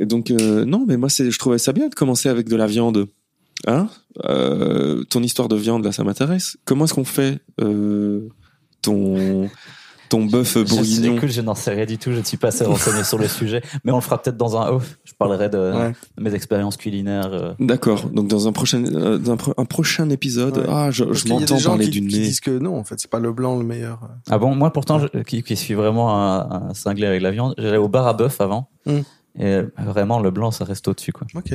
Et donc, euh, non, mais moi, je trouvais ça bien de commencer avec de la viande. Hein Euh, Ton histoire de viande, là, ça m'intéresse. Comment est-ce qu'on fait euh, ton ton bœuf bourguignon je n'en sais rien du tout, je ne suis pas assez renseigné sur le sujet, mais on le fera peut-être dans un off. Je parlerai de, Ouais. de mes expériences culinaires. euh. D'accord. Donc dans un prochain euh, dans un, pro- un prochain épisode, Ouais. ah, je, m'entends gens parler qui, du qui nez. disent que non, en fait, c'est pas le blanc le meilleur. Ah bon, moi pourtant, je- qui, qui suis vraiment un, un cinglé avec la viande, j'allais au bar à bœuf avant, Mm. Et vraiment le blanc, ça reste au-dessus. quoi. Ok.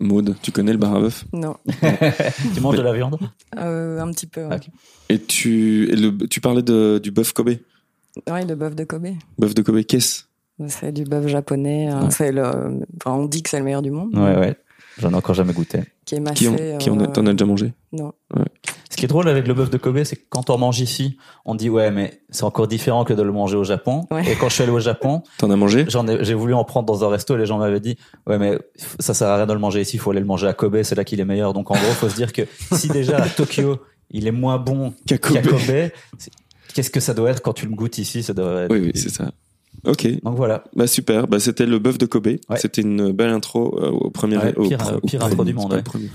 Maud, tu connais le bar à bœuf? Non, tu manges de la viande? Euh, un petit peu. Ouais. Et tu et le, tu parlais de, du bœuf Kobe. Ouais, le bœuf de Kobe. Bœuf de Kobe, qu'est-ce? C'est du bœuf japonais. hein. Ouais. C'est le, enfin, on dit que c'est le meilleur du monde. Ouais, ouais. J'en ai encore jamais goûté. Qui est massé. Qui, en, qui a, euh, t'en as déjà mangé? Non. Ce qui est drôle avec le bœuf de Kobe, c'est que quand on mange ici, on dit ouais, mais c'est encore différent que de le manger au Japon. Ouais. Et quand je suis allé au Japon, T'en as mangé? j'en ai, j'ai voulu en prendre dans un resto et les gens m'avaient dit ouais, mais ça sert à rien de le manger ici, il faut aller le manger à Kobe, c'est là qu'il est meilleur. Donc en gros, faut se dire que si déjà à Tokyo, il est moins bon Qu'à Kobe. Qu'est-ce que ça doit être quand tu le goûtes ici? Ça doit être... Oui, oui, c'est ça. Ok, Donc voilà. bah super. Bah c'était le bœuf de Kobe. C'était une belle intro euh, au premier. Ouais, au pire- au pire premier, intro du monde, pas ouais. le premier.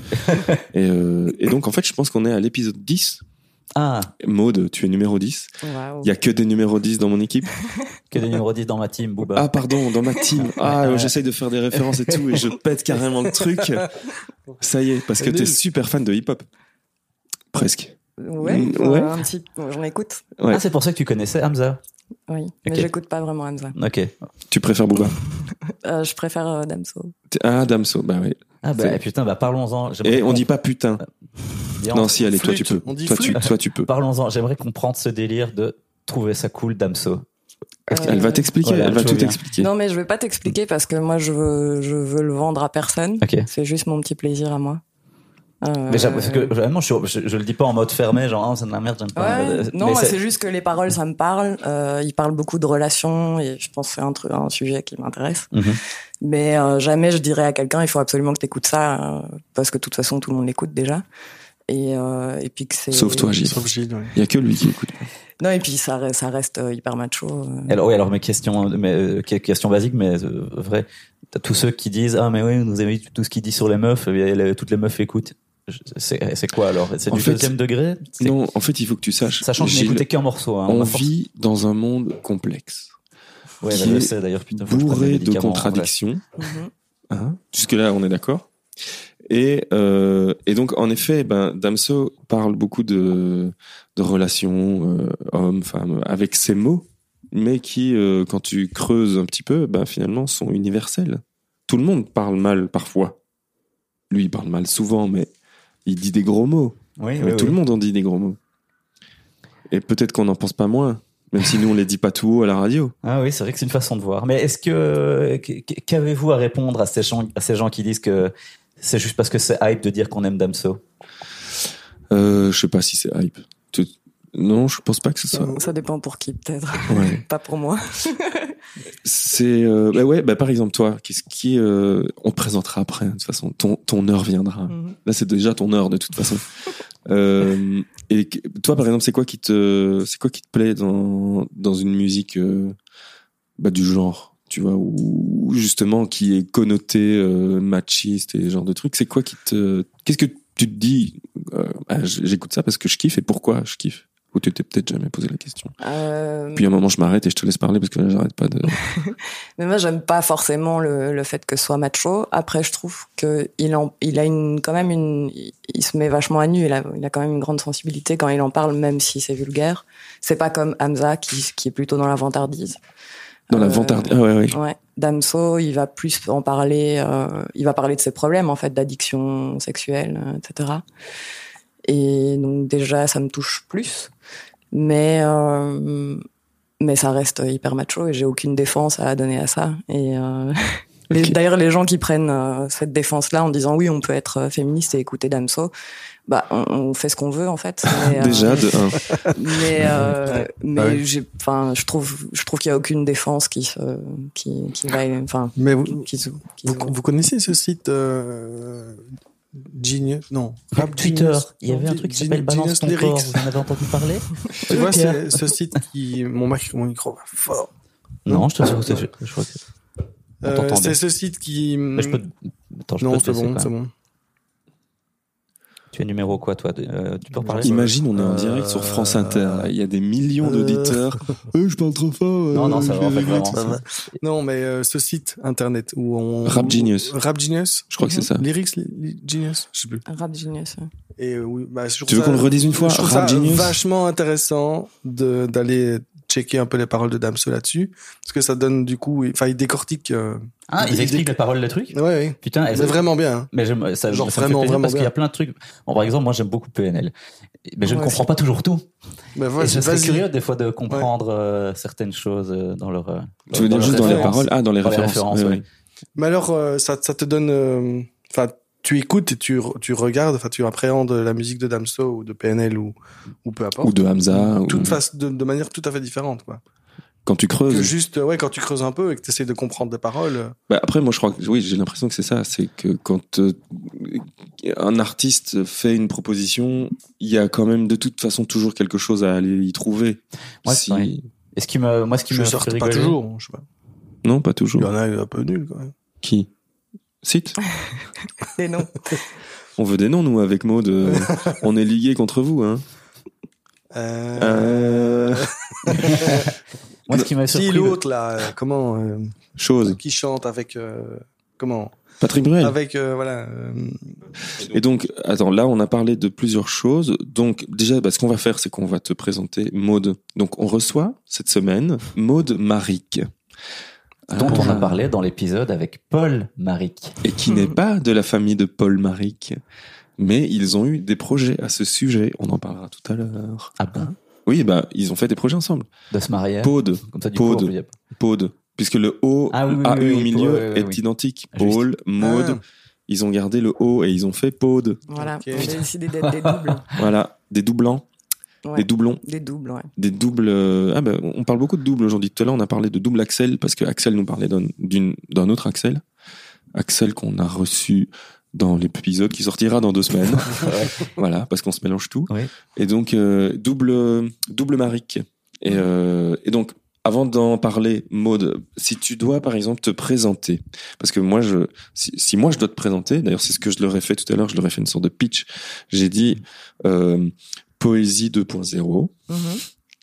et, euh, et donc en fait, je pense qu'on est à l'épisode 10. Ah, Maud, tu es numéro 10. Waouh. Il y a que des numéros 10 dans mon équipe. que des numéros 10 dans ma team, Booba. Ah pardon, dans ma team. Ah, Ouais. j'essaye de faire des références et tout et je pète carrément le truc. Ça y est, parce que t'es super fan de hip-hop. Presque. Ouais, Mm, ouais. un petit. J'en écoute. Ouais. Ah, c'est pour ça que tu connaissais Hamza. Oui, mais j'écoute pas vraiment Hamza. Ok. Tu préfères Booba Euh, je préfère euh, Damso. Ah, Damso, bah oui. Ah bah putain, bah parlons-en. Et on dit pas putain. Dis- Non, si, allez, toi tu peux. On dit Toi tu, toi tu peux. Parlons-en. J'aimerais qu'on prenne ce délire de trouver ça cool, Damso. Elle va t'expliquer, elle va tout veux bien. expliquer. Non, mais je vais pas t'expliquer parce que moi, je veux, je veux le vendre à personne. Ok. C'est juste mon petit plaisir à moi. Euh, Mais parce que vraiment, je, je, je le dis pas en mode fermé, genre, ah, c'est de la merde, j'aime pas. Ouais, non, c'est- juste que les paroles, ça me parle. Euh, il parle beaucoup de relations et je pense que c'est un, truc, un sujet qui m'intéresse. Mhm. Mais euh, jamais je dirais à quelqu'un, il faut absolument que tu écoutes ça euh, parce que de toute façon, tout le monde l'écoute déjà. Et, euh, et puis que c'est. Sauf toi, Gilles. Sauf Gilles, ouais. Il y a que lui qui écoute. Non, et puis ça, reste- ça reste hyper macho. Alors, oui, alors mes questions, mes euh, que- questions basiques, mais euh, vrai. T'as tous ceux qui disent ah mais oui, vous avez tout ce qu'il dit sur les meufs, et les- toutes les meufs écoutent. C'est quoi alors? C'est du fait, deuxième degré? Non, en fait, il faut que tu saches. Sachant que je n'écoutais qu'un morceau. Hein, on vit dans un monde complexe, Ouais, qui bah, je est sais d'ailleurs, bourré de contradictions. Mhm. Hein? Jusque là, on est d'accord. Et, euh, et donc, en effet, ben, Damso parle beaucoup de, de relations euh, hommes, femmes, avec ces mots, mais qui, euh, quand tu creuses un petit peu, ben, finalement, sont universels. Tout le monde parle mal parfois. Lui, il parle mal souvent, mais il dit des gros mots. Oui, Mais oui, tout oui. le monde en dit des gros mots. Et peut-être qu'on n'en pense pas moins, même si nous, on les dit pas tout haut à la radio. Ah oui, c'est vrai que c'est une façon de voir. Mais est-ce que qu- qu'avez-vous à répondre à ces gens, à ces gens qui disent que c'est juste parce que c'est hype de dire qu'on aime Damso? Euh, je sais pas si c'est hype. Non, je pense pas que ce soit. Ça dépend pour qui, peut-être. Ouais. pas pour moi. C'est euh, bah ouais, bah par exemple toi, qu'est-ce qui euh, on te présentera après de toute façon. Ton ton heure viendra. Mhm. Là, c'est déjà ton heure de toute façon. euh, et toi, par exemple, c'est quoi qui te c'est quoi qui te plaît dans dans une musique euh, bah, du genre, tu vois, ou justement qui est connoté euh, machiste et ce genre de trucs. C'est quoi qui te qu'est-ce que tu te dis? Euh, ah, J'écoute ça parce que je kiffe et pourquoi je kiffe? Ou tu t'es peut-être jamais posé la question. Euh, Puis à un moment, je m'arrête et je te laisse parler parce que là, j'arrête pas de. Mais moi, j'aime pas forcément le, le fait que ce soit macho. Après, je trouve que il, en, il a une, quand même une, il se met vachement à nu. Il a, il a quand même une grande sensibilité quand il en parle, même si c'est vulgaire. C'est pas comme Hamza qui, qui est plutôt dans la vantardise. Dans la Euh, vantardise. Ah ouais, ouais. Ouais. Damso, il va plus en parler. euh, il va parler de ses problèmes en fait, d'addiction sexuelle, etc. Et donc déjà, ça me touche plus. Mais euh, mais ça reste hyper macho et j'ai aucune défense à donner à ça. Et euh, d'ailleurs, les gens qui prennent euh, cette défense-là en disant oui, on peut être féministe et écouter Damso, bah on, on fait ce qu'on veut en fait. Mais, Déjà, de un. mais mais Ouais. j'ai enfin je trouve je trouve qu'il y a aucune défense qui qui qui va enfin Mais vous, qui se, qui vous, se- vous connaissez ce site Genius Non. Rap Twitter, Genius il y avait un truc qui s'appelle Balance ton corps. Vous en avez entendu parler Tu vois, c'est ce site qui. Mon, mic- mon micro va fort. Non, je te jure, que c'est- je crois que On Euh, c'est ce site qui. Mais je peux. Attends, je non, c'est bon, c'est bon. Tu es numéro quoi, toi Euh, Tu peux en parler Imagine, on est en Euh, direct sur France Inter. là. Il y a des millions d'auditeurs. Euh, je parle trop fort. euh, Non, non, ça va, en fait, vraiment. Non, mais euh, ce site internet où on. Rap Genius. Rap Genius? Je crois que c'est ça. Lyrics Genius? Je sais plus. Rap Genius. ouais. Et euh, oui, bah, Tu veux qu'on le redise une fois? Rap ça Genius? vachement intéressant de d'aller checker un peu les paroles de Damso là-dessus, parce que ça donne du coup, enfin, il décortique. euh, Ah, ils il expliquent déc- les paroles des trucs Ouais, ouais. Putain, C'est vraiment bien. hein. Mais j'aime- ça, Genre ça me fait vraiment, vraiment parce qu'il y a plein de trucs. Bon, par exemple, moi j'aime beaucoup PNL, mais je ne comprends pas toujours tout. Bah, Et vas-y, je serais curieux des fois de comprendre euh, certaines choses euh, dans leur. euh, Tu veux dire juste dans les paroles? Ah, dans les Dans les références. Ouais, ouais. ouais. Mais alors, euh, ça, ça te donne, euh, enfin, tu écoutes et tu, tu regardes, enfin, tu appréhendes la musique de Damso ou de PNL ou, ou peu importe. Ou de Hamza. ou- Toute face, de, de manière tout à fait différente, quoi. Quand tu Que creuses. juste, ouais, quand tu creuses un peu et que tu essaies de comprendre des paroles. Bah, après, moi, je crois que oui, j'ai l'impression que c'est ça. C'est que quand euh, un artiste fait une proposition, il y a quand même de toute façon toujours quelque chose à aller y trouver. Ouais, Si- c'est vrai. Et ce qui me, moi, ce qui je me sors fait pas toujours, je sais pas. Non, pas Il toujours. y en a un peu nul, quand même. Qui? Cite. Des noms. On veut des noms, nous, avec Maud. on est liés contre vous, hein. Euh... Euh... Moi, ce qui m'a Si surpris. l'autre, là, euh, comment, euh, Chose. qui chante avec, euh, comment, Patrick Bruel. avec, euh, voilà, euh, Et donc, attends, là, on a parlé de plusieurs choses. Donc, déjà, bah, ce qu'on va faire, c'est qu'on va te présenter Maude. Donc, on reçoit cette semaine Maude Maric. Dont on a Ah. parlé dans l'épisode avec Paul Maric. Et qui n'est pas de la famille de Paul Maric. Mais ils ont eu des projets à ce sujet. On en parlera tout à l'heure. Ah bon? Oui, bah, ils ont fait des projets ensemble. De se marier. Paude, Comme ça, du coup. Puisque le O, Ah oui, oui, AU oui, au milieu est oui. identique. Juste. Paul, Maude. Ah. Ils ont gardé le O et ils ont fait Paude. Voilà. Ok. On a décidé d'être des doubles. Voilà. Des doublants. Ouais. Des doublons. Des doubles, ouais. des doubles. euh, Ah ben, on parle beaucoup de doubles aujourd'hui. Tout à l'heure, on a parlé de double Axel parce que Axel nous parlait d'un d'une- d'un autre Axel, Axel qu'on a reçu dans l'épisode qui sortira dans deux semaines. voilà, parce qu'on se mélange tout. Oui. Et donc euh, double double Maric. Et, euh, et donc avant d'en parler, Maude, si tu dois par exemple te présenter, parce que moi je, si, si moi je dois te présenter, d'ailleurs c'est ce que je leur ai fait tout à l'heure, je leur ai fait une sorte de pitch. J'ai dit euh, poésie 2.0. Mhm.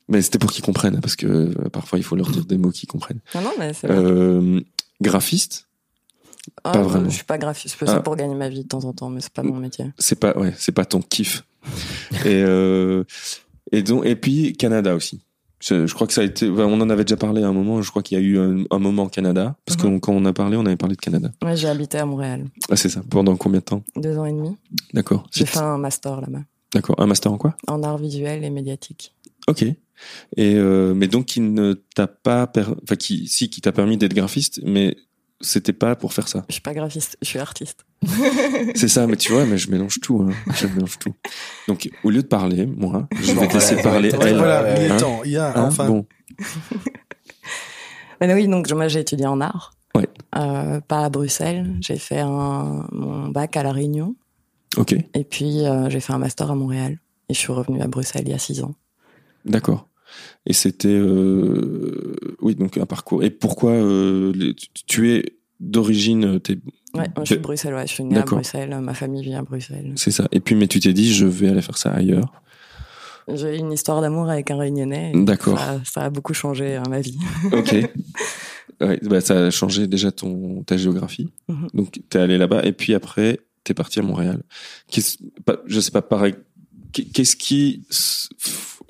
Mais c'était pour qu'ils comprennent, parce que euh, parfois il faut leur dire des mots qu'ils comprennent. Non, non, mais c'est vrai. Euh, graphiste, Ah, pas vraiment. Je suis pas graphiste. Je fais Ah. ça pour gagner ma vie de temps en temps, mais c'est pas mon métier. c'est pas, ouais, c'est pas ton kiff. et euh, et donc et puis Canada aussi. Je, je crois que ça a été, on en avait déjà parlé à un moment. Je crois qu'il y a eu un, un moment au Canada, parce que Mhm. quand on a parlé, on avait parlé de Canada. Ouais, j'ai habité à Montréal. Ah c'est ça. Pendant combien de temps? Deux ans et demi. D'accord. J'ai fait un master là-bas. D'accord. Un master en quoi? En art visuel et médiatique. Ok. Et euh, mais donc qui ne t'a pas, per... enfin qui, si, qui t'a permis d'être graphiste, mais c'était pas pour faire ça. Je suis pas graphiste, je suis artiste. C'est ça, mais tu vois, mais je mélange tout. Hein. Je mélange tout. Donc, au lieu de parler, moi, je vais te laisser ouais, parler ouais, elle. voilà, il est Hein temps. Il y a, Hein enfin, Bon, Mais oui, donc moi j'ai étudié en art. Ouais. Euh, pas à Bruxelles. J'ai fait un, mon bac à La Réunion. Ok, Et puis euh, j'ai fait un master à Montréal. Et je suis revenue à Bruxelles il y a six ans. d'accord. Et c'était, euh... oui, donc un parcours. Et pourquoi euh, les- tu- es d'origine, t'es- Ouais, je suis de Bruxelles, ouais. Je suis née à. Bruxelles. Ma famille vit à Bruxelles. c'est ça. Et puis, mais tu t'es dit, je vais aller faire ça ailleurs. J'ai eu une histoire d'amour avec un réunionnais. D'accord. Ça, ça a beaucoup changé hein, ma vie. Ok. ouais, bah, ça a changé déjà ton ta géographie. Mhm. Donc, t'es allé là-bas. Et puis après, t'es parti à Montréal. Qu'est-ce- pas- je sais pas, pareil. Qu'est- Qu'est-ce qui,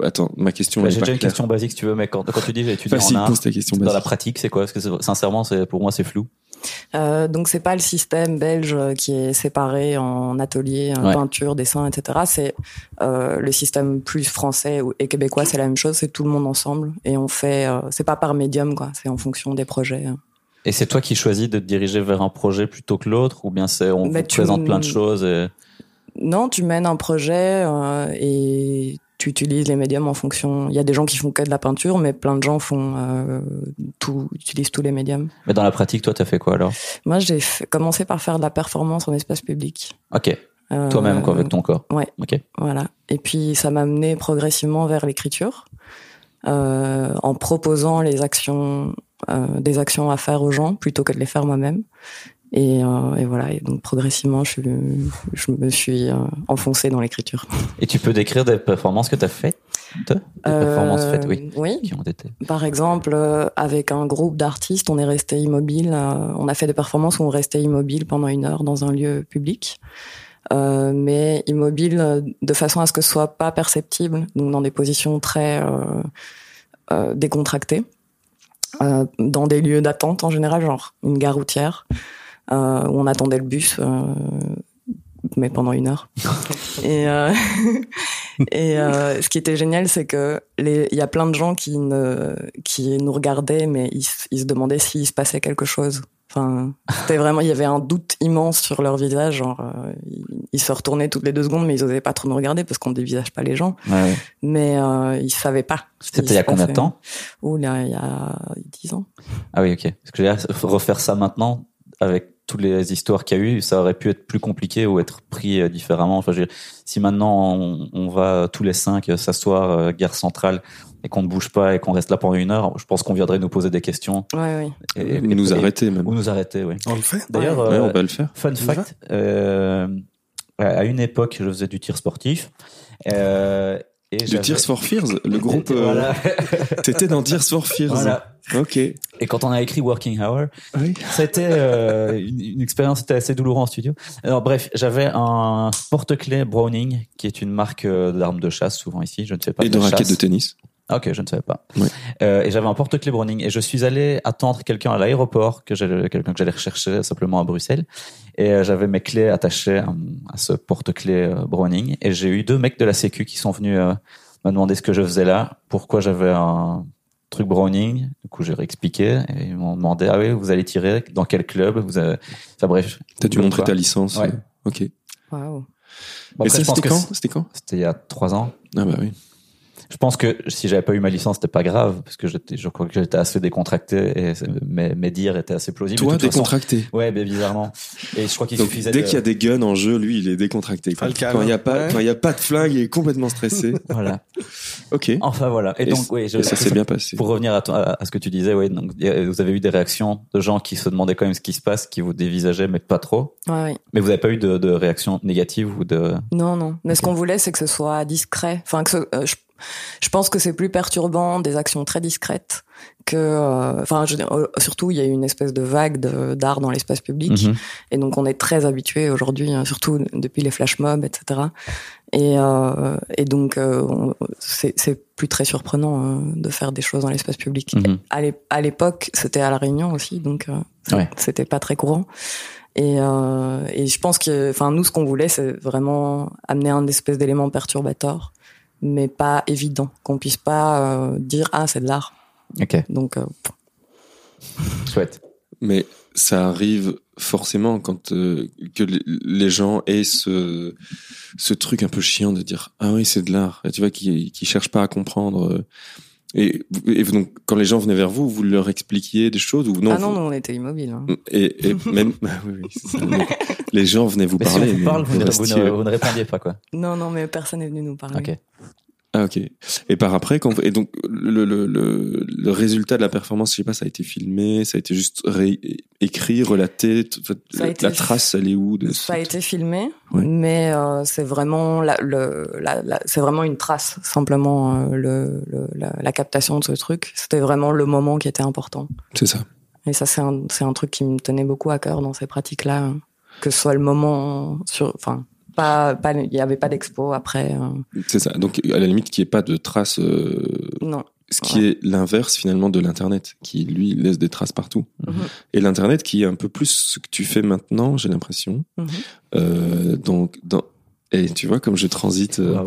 Attends, ma question Bah, est J'ai déjà une claire. question basique si tu veux, mais quand, quand tu dis j'ai étudié Facile, en art, pose ta question dans la pratique, c'est quoi? Parce que c'est- sincèrement, c'est pour moi, c'est flou. Euh, donc c'est pas le système belge euh, qui est séparé en atelier, en Ouais. peinture, dessin, etc. C'est euh, le système plus français et québécois, c'est la même chose. C'est tout le monde ensemble et on fait. euh, c'est pas par médium quoi. C'est en fonction des projets. Et c'est toi qui choisis de te diriger vers un projet plutôt que l'autre, ou bien c'est on vous tu présente plein de choses et... Non, tu mènes un projet euh, et tu utilises les médiums en fonction. Il y a des gens qui font que de la peinture, mais plein de gens font euh, tout, utilisent tous les médiums. Mais dans la pratique, toi, t'as fait quoi alors? Moi, j'ai commencé par faire de la performance en espace public. Ok, Euh, toi-même quoi, avec ton corps. ouais. Ok. Voilà. Et puis ça m'a amené progressivement vers l'écriture, euh, en proposant les actions des actions à faire aux gens plutôt que de les faire moi-même. Et, euh, et voilà. Et donc progressivement, je, je me suis euh, enfoncée dans l'écriture. Et tu peux décrire des performances que tu as faites Des performances Euh, faites, oui. Oui. Qui ont été. Par exemple, euh, avec un groupe d'artistes, on est resté immobile. euh, on a fait des performances où on restait immobile pendant une heure dans un lieu public, euh, mais immobile euh, de façon à ce que ce soit pas perceptible, donc dans des positions très euh, euh, décontractées, euh, dans des lieux d'attente en général, genre une gare routière euh, où on attendait le bus. euh, mais pendant une heure. et euh, et euh, ce qui était génial, c'est que il y a plein de gens qui ne qui nous regardaient, mais ils, ils se demandaient s'il se passait quelque chose. Enfin, c'était vraiment, il y avait un doute immense sur leur visage. Genre, euh, ils, se retournaient toutes les deux secondes, mais ils osaient pas trop nous regarder parce qu'on dévisage pas les gens. Ouais. Mais euh, ils savaient pas. C'était il y a combien de temps Oh, là, il y a dix ans. Ah oui, ok. Parce que refaire ça maintenant avec toutes les histoires qu'il y a eu, ça aurait pu être plus compliqué ou être pris euh, différemment. Enfin, je veux dire, si maintenant on, on va tous les cinq s'asseoir euh, gare centrale et qu'on ne bouge pas et qu'on reste là pendant une heure, je pense qu'on viendrait nous poser des questions Ouais, oui. et, et- nous et- arrêter même. ou nous arrêter. Oui. On le fait D'ailleurs, Ouais, euh, on va le faire. Fun fact, euh, à une époque, je faisais du tir sportif. Euh, et Du j'avais- Tears for Fears, le groupe. euh, Voilà. T'étais dans Tears for Fears. Voilà. Ok. Et quand on a écrit Working Hour, Oui. c'était euh, une, une expérience c'était assez douloureuse en studio. Alors bref, j'avais un porte-clés Browning, qui est une marque euh, d'armes de chasse souvent ici. Je ne sais pas Et de raquettes de tennis. Ah, ok, je ne savais pas. Euh, et j'avais un porte-clés Browning et je suis allé attendre quelqu'un à l'aéroport, que j'allais, quelqu'un que j'allais rechercher simplement à Bruxelles. Et euh, j'avais mes clés attachées à, à ce porte-clés euh, Browning. Et j'ai eu deux mecs de la Sécu qui sont venus euh, me demander ce que je faisais là, pourquoi j'avais un truc Browning. Du coup, j'ai réexpliqué et ils m'ont demandé ah oui, vous allez tirer dans quel club? Vous avez... Enfin bref. T'as dû montrer ta licence. Ouais. Ok. Waouh. Bon, Et ça, quand? C'était quand? C'était il y a trois ans. Ah bah oui. Je pense que si j'avais pas eu ma licence, c'était pas grave parce que j'étais, je crois que j'étais assez décontracté et mes, mes dires étaient assez plausibles. Toi, toute façon- décontracté. Ouais, mais bizarrement. Et je crois qu'il Donc, suffisait dès de... qu'il y a des guns en jeu, lui, il est décontracté. Quand il y a pas, Ouais. quand il y a pas de flingue, il est complètement stressé. Voilà. Ok. Enfin voilà. Et, Et donc, oui, je... Et ça s'est bien passé. Pour revenir à, ton- à à ce que tu disais, oui, donc vous avez eu des réactions de gens qui se demandaient quand même ce qui se passe, qui vous dévisageaient, mais pas trop. Ouais, ouais. Mais vous n'avez pas eu de, de réactions négatives ou de. Non, non. Mais ce qu'on voulait, c'est que ce soit discret. Enfin, que ce- euh, je, je pense que c'est plus perturbant des actions très discrètes que. euh, Enfin, je euh, surtout, il y a eu une espèce de vague d'art dans l'espace public, Mhm. et donc on est très habitué aujourd'hui, hein, surtout depuis les flash mobs, etc. Et, euh, et donc, euh, c'est plus très surprenant euh, de faire des choses dans l'espace public. Mhm. À l'ép- À l'époque, c'était à la Réunion aussi, donc euh, Ouais. c'était pas très courant. Et, euh, et je pense que, enfin, nous, ce qu'on voulait, c'est vraiment amener un espèce d'élément perturbateur, mais pas évident, qu'on puisse pas euh, dire ah c'est de l'art. Ok. Donc euh, Chouette. Mais ça arrive forcément quand euh, que les- les gens aient ce ce truc un peu chiant de dire ah oui c'est de l'art Et tu vois qui qui cherchent pas à comprendre euh, et, et donc quand les gens venaient vers vous vous leur expliquiez des choses ou non ah non, vous- non, on était immobile. hein. et, et même bah oui, oui, ça. Les gens venaient vous Mais parler si on vous mais parle, vous, ne, vous, restiez- ne, vous ne répondiez pas, quoi. Non, non, mais personne n'est venu nous parler. Ok. Ah ok. Et par après, quand et donc le, le, le, le résultat de la performance, je sais pas, ça a été filmé, ça a été juste ré- écrit, relaté. la, été- la trace, elle est où de Ça a été filmé, Ouais. mais euh, c'est vraiment la, le, la, la- c'est vraiment une trace, simplement euh, le, le- la, la captation de ce truc. C'était vraiment le moment qui était important. C'est ça. Et ça, c'est un, c'est un truc qui me tenait beaucoup à cœur dans ces pratiques-là, hein. que ce soit le moment sur, enfin, pas, pas, il y avait pas d'expo après. euh, C'est ça. Donc à la limite, qu'il n'y ait pas de traces. euh, non. ce qui est l'inverse finalement de l'internet, qui lui laisse des traces partout. Mhm. Et l'internet qui est un peu plus ce que tu fais maintenant, j'ai l'impression. Mhm. Euh, donc dans et tu vois comme je transite. euh.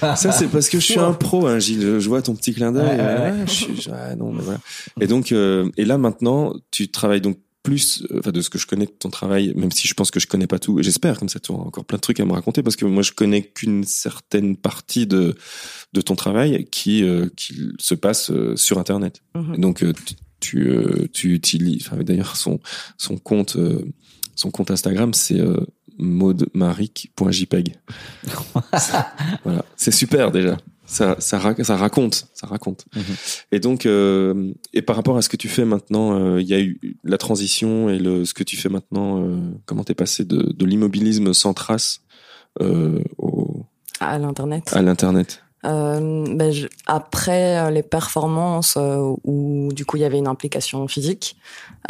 Ça, c'est parce que je suis un pro, hein, Gilles. Je vois ton petit clin d'œil. Ouais, ouais, ouais. je suis- ah, non, mais voilà. Et donc, euh, et là maintenant, tu travailles donc plus, euh, enfin, de ce que je connais de ton travail, même si je pense que je connais pas tout. Et j'espère, comme ça, tu auras encore plein de trucs à me raconter, parce que moi, je connais qu'une certaine partie de de ton travail qui euh, qui se passe euh, sur Internet. Mhm. Et donc, tu tu, euh, tu utilises. Enfin, d'ailleurs, son son compte euh, son compte Instagram, c'est euh, maudemaric.jpeg. voilà, c'est super déjà. Ça, ça, ra- ça raconte, ça raconte. Mhm. Et donc, euh, et par rapport à ce que tu fais maintenant, euh, il y a eu la transition et le ce que tu fais maintenant. Euh, comment t'es passé de, de l'immobilisme sans trace euh, au, À l'internet. à l'internet? Euh, ben, je- après les performances euh, où du coup il y avait une implication physique,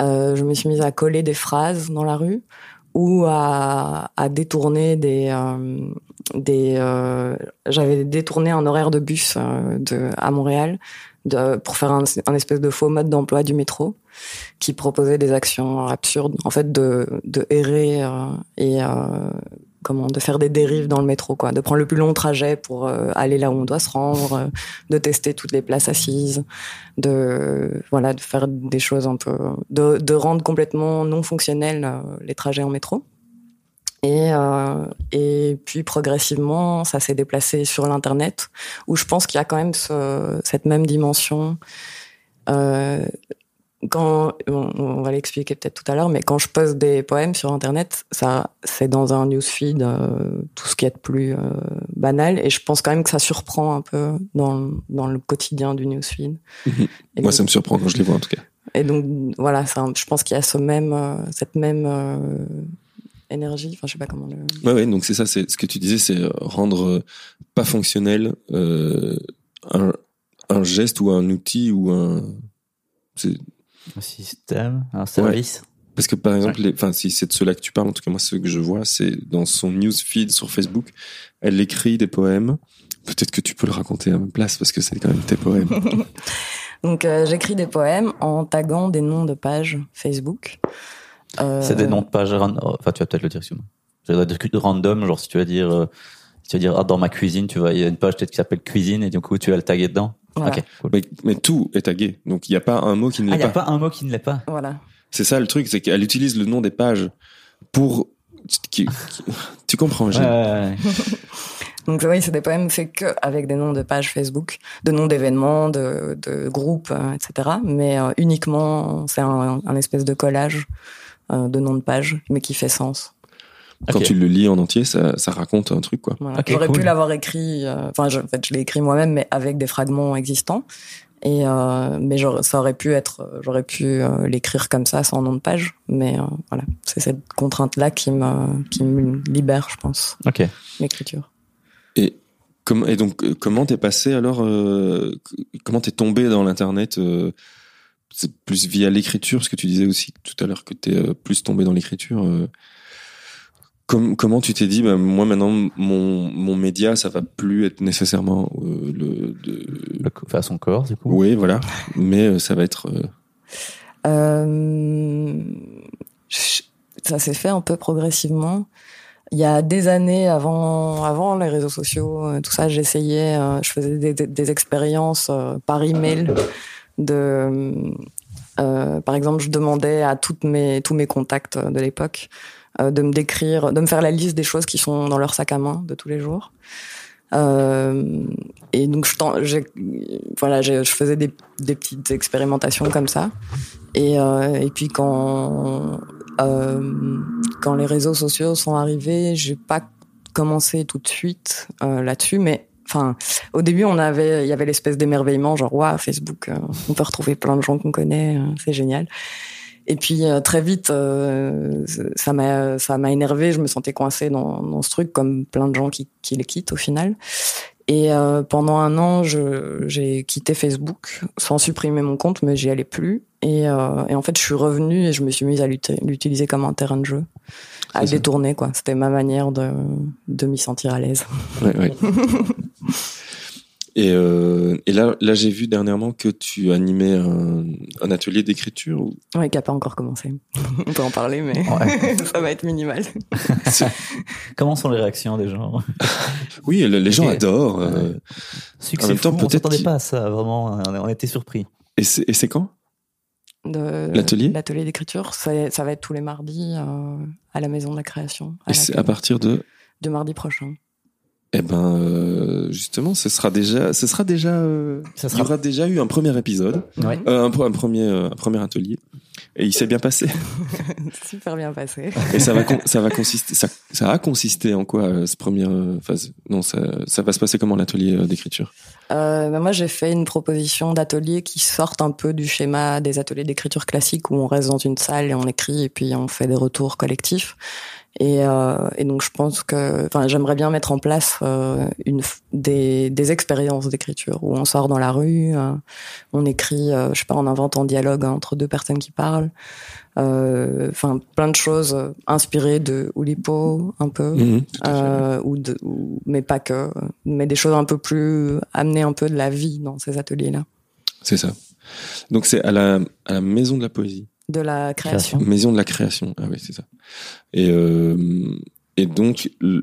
euh, je me suis mise à coller des phrases dans la rue ou à, à détourner des euh, des euh, j'avais détourné un horaire de bus euh, de à Montréal de, pour faire un, un espèce de faux mode d'emploi du métro qui proposait des actions absurdes en fait de de errer euh, et euh, de faire des dérives dans le métro de prendre le plus long trajet pour euh, aller là où on doit se rendre euh, de tester toutes les places assises de voilà de faire des choses un peu de, rendre complètement non fonctionnels euh, les trajets en métro. Et et puis progressivement ça s'est déplacé sur l'internet où je pense qu'il y a quand même ce, cette même dimension quand on, on va l'expliquer peut-être tout à l'heure, mais quand je poste des poèmes sur internet, ça c'est dans un newsfeed, euh, tout ce qui est de plus euh, banal, et je pense quand même que ça surprend un peu dans dans le quotidien du newsfeed. Mhm. Moi, donc- ça me surprend quand je les vois en tout cas. et donc voilà, je pense qu'il y a ce même euh, cette même énergie. Enfin, je sais pas comment le. Ouais, ouais. Donc c'est ça, c'est ce que tu disais, c'est rendre pas fonctionnel un, un geste ou un outil ou un. Un système, un service. Parce que par exemple, les- enfin, si c'est de cela que tu parles, en tout cas moi, ce que je vois, c'est dans son newsfeed sur Facebook, elle écrit des poèmes. Peut-être que tu peux le raconter à ma place parce que c'est quand même tes poèmes. Donc euh, j'écris des poèmes en taguant des noms de pages Facebook. Euh, C'est des noms de pages ran- Enfin, tu vas peut-être le dire, excuse-moi. J'allais dire que- random, genre si tu vas dire, euh, si tu vas dire, ah, dans ma cuisine, tu vois, il y a une page peut-être qui s'appelle cuisine et du coup, tu vas le taguer dedans. Voilà. Ok, cool. mais, mais tout est tagué, donc il n'y a pas un mot qui ne Ah, l'est il n'y a pas. pas un mot qui ne l'est pas. Voilà. C'est ça le truc, c'est qu'elle utilise le nom des pages pour. tu comprends, Gilles. Donc oui, c'est des poèmes faits que avec des noms de pages Facebook, de noms d'événements, de, de groupes, euh, etc. Mais euh, uniquement, c'est un, un espèce de collage euh, de noms de pages, mais qui fait sens. Quand tu le lis en entier, ça, ça raconte un truc, quoi. Voilà. J'aurais cool. pu l'avoir écrit, euh, enfin, je, en fait, je l'ai écrit moi-même, mais avec des fragments existants. Et euh, mais ça aurait pu être, j'aurais pu euh, l'écrire comme ça, sans nom de page. Mais euh, voilà, c'est cette contrainte-là qui me qui me libère, je pense, Ok. l'écriture. Et, comment et donc, comment t'es passé alors euh, Comment t'es tombé dans l'internet euh, C'est plus via l'écriture, parce que tu disais aussi tout à l'heure que t'es euh, plus tombé dans l'écriture. Com- comment tu t'es dit, bah, moi maintenant, mon, mon média, ça va plus être nécessairement euh, le. De... Le, co- enfin, son corps, du coup. Oui, voilà. Mais euh, ça va être. euh, Euh, ça s'est fait un peu progressivement. Il y a des années avant, avant les réseaux sociaux, euh, tout ça, j'essayais, euh, je faisais des, des- des expériences euh, par email. De, euh, par exemple, je demandais à toutes mes, tous mes contacts de l'époque euh, de me décrire, de me faire la liste des choses qui sont dans leur sac à main de tous les jours. Euh, et donc, je, faisais des, petites expérimentations comme ça. Et, euh, puis quand euh, les réseaux sociaux sont arrivés, j'ai pas commencé tout de suite euh, là-dessus, mais enfin au début on avait il y avait l'espèce d'émerveillement genre waouh Facebook, euh, on peut retrouver plein de gens qu'on connaît, euh, c'est génial. Et puis euh, très vite euh, ça m'a ça m'a énervé, je me sentais coincée dans, dans ce truc comme plein de gens qui qui les quittent au final. Et euh, pendant un an, je, j'ai quitté Facebook sans supprimer mon compte, mais j'y allais plus. Et, euh, et en fait, je suis revenue et je me suis mise à l'uti- l'utiliser comme un terrain de jeu, à le détourner quoi. C'était ma manière de, de m'y sentir à l'aise. Ouais, ouais. et, euh, et là, là j'ai vu dernièrement que tu animais un, un atelier d'écriture. où- Ouais, qui a pas encore commencé. On peut en parler, mais Ouais. ça va être minimal. Comment sont les réactions des gens? Oui, le- les gens adorent. euh, Succès En même temps, fou, on s'attendait qu'il- pas à ça, vraiment. On était surpris. et c'est et c'est quand? De- L'atelier? L'atelier d'écriture, ça, ça va être tous les mardis euh, à la Maison de la Création, à Et c'est à partir de? du mardi prochain. Eh ben, euh, justement, ce sera déjà, ce sera déjà, euh, Ça il y sera- aura déjà eu un premier épisode, Ouais. euh, un, premier, euh, un premier atelier. Et il s'est bien passé. Super bien passé. Et ça va, ça va consister, ça, ça a consisté en quoi euh, ce première euh, phase? Non, ça, ça va se passer comment l'atelier euh, d'écriture? Euh, ben moi, j'ai fait une proposition d'atelier qui sorte un peu du schéma des ateliers d'écriture classique où on reste dans une salle et on écrit et puis on fait des retours collectifs. Et, euh, et donc, je pense que, enfin, j'aimerais bien mettre en place euh, une des, des expériences d'écriture où on sort dans la rue, euh, on écrit, euh, je sais pas, on invente un dialogue entre deux personnes qui parlent. Euh, Enfin, plein de choses inspirées de Oulipo, un peu euh, ou de, ou- mais pas que, mais des choses un peu plus amener un peu de la vie dans ces ateliers-là, C'est ça. Donc c'est à la, à la maison de la poésie, de la création. maison de la création. Ah oui, c'est ça. Et euh, et donc l-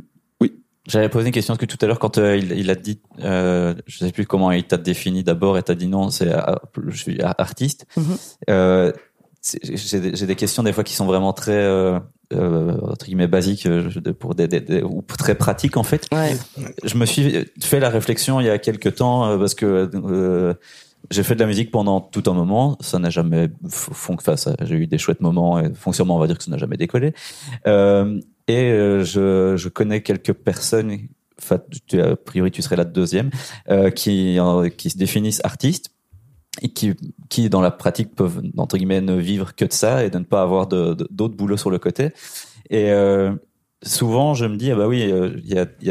J'avais posé une question parce que tout à l'heure, quand euh, il, il a dit, euh, je sais plus comment il t'a défini d'abord, et t'as dit non, c'est euh, je suis artiste. Mhm. Euh, c'est- j'ai des- j'ai des questions des fois qui sont vraiment très euh, euh, entre guillemets basiques pour des, des- des- ou très pratiques en fait. Ouais. Je me suis fait la réflexion il y a quelques temps parce que euh, j'ai fait de la musique pendant tout un moment. Ça n'a jamais fon- enfin, ça- J'ai eu des chouettes moments et foncièrement on va dire que ça n'a jamais décollé. Euh, et euh, je, connais quelques personnes. Enfin, a priori tu serais la deuxième euh, qui se définissent artistes et qui dans la pratique peuvent entre guillemets ne vivre que de ça et de ne pas avoir d'autres boulots sur le côté. Et souvent, je me dis, ah bah oui, il y,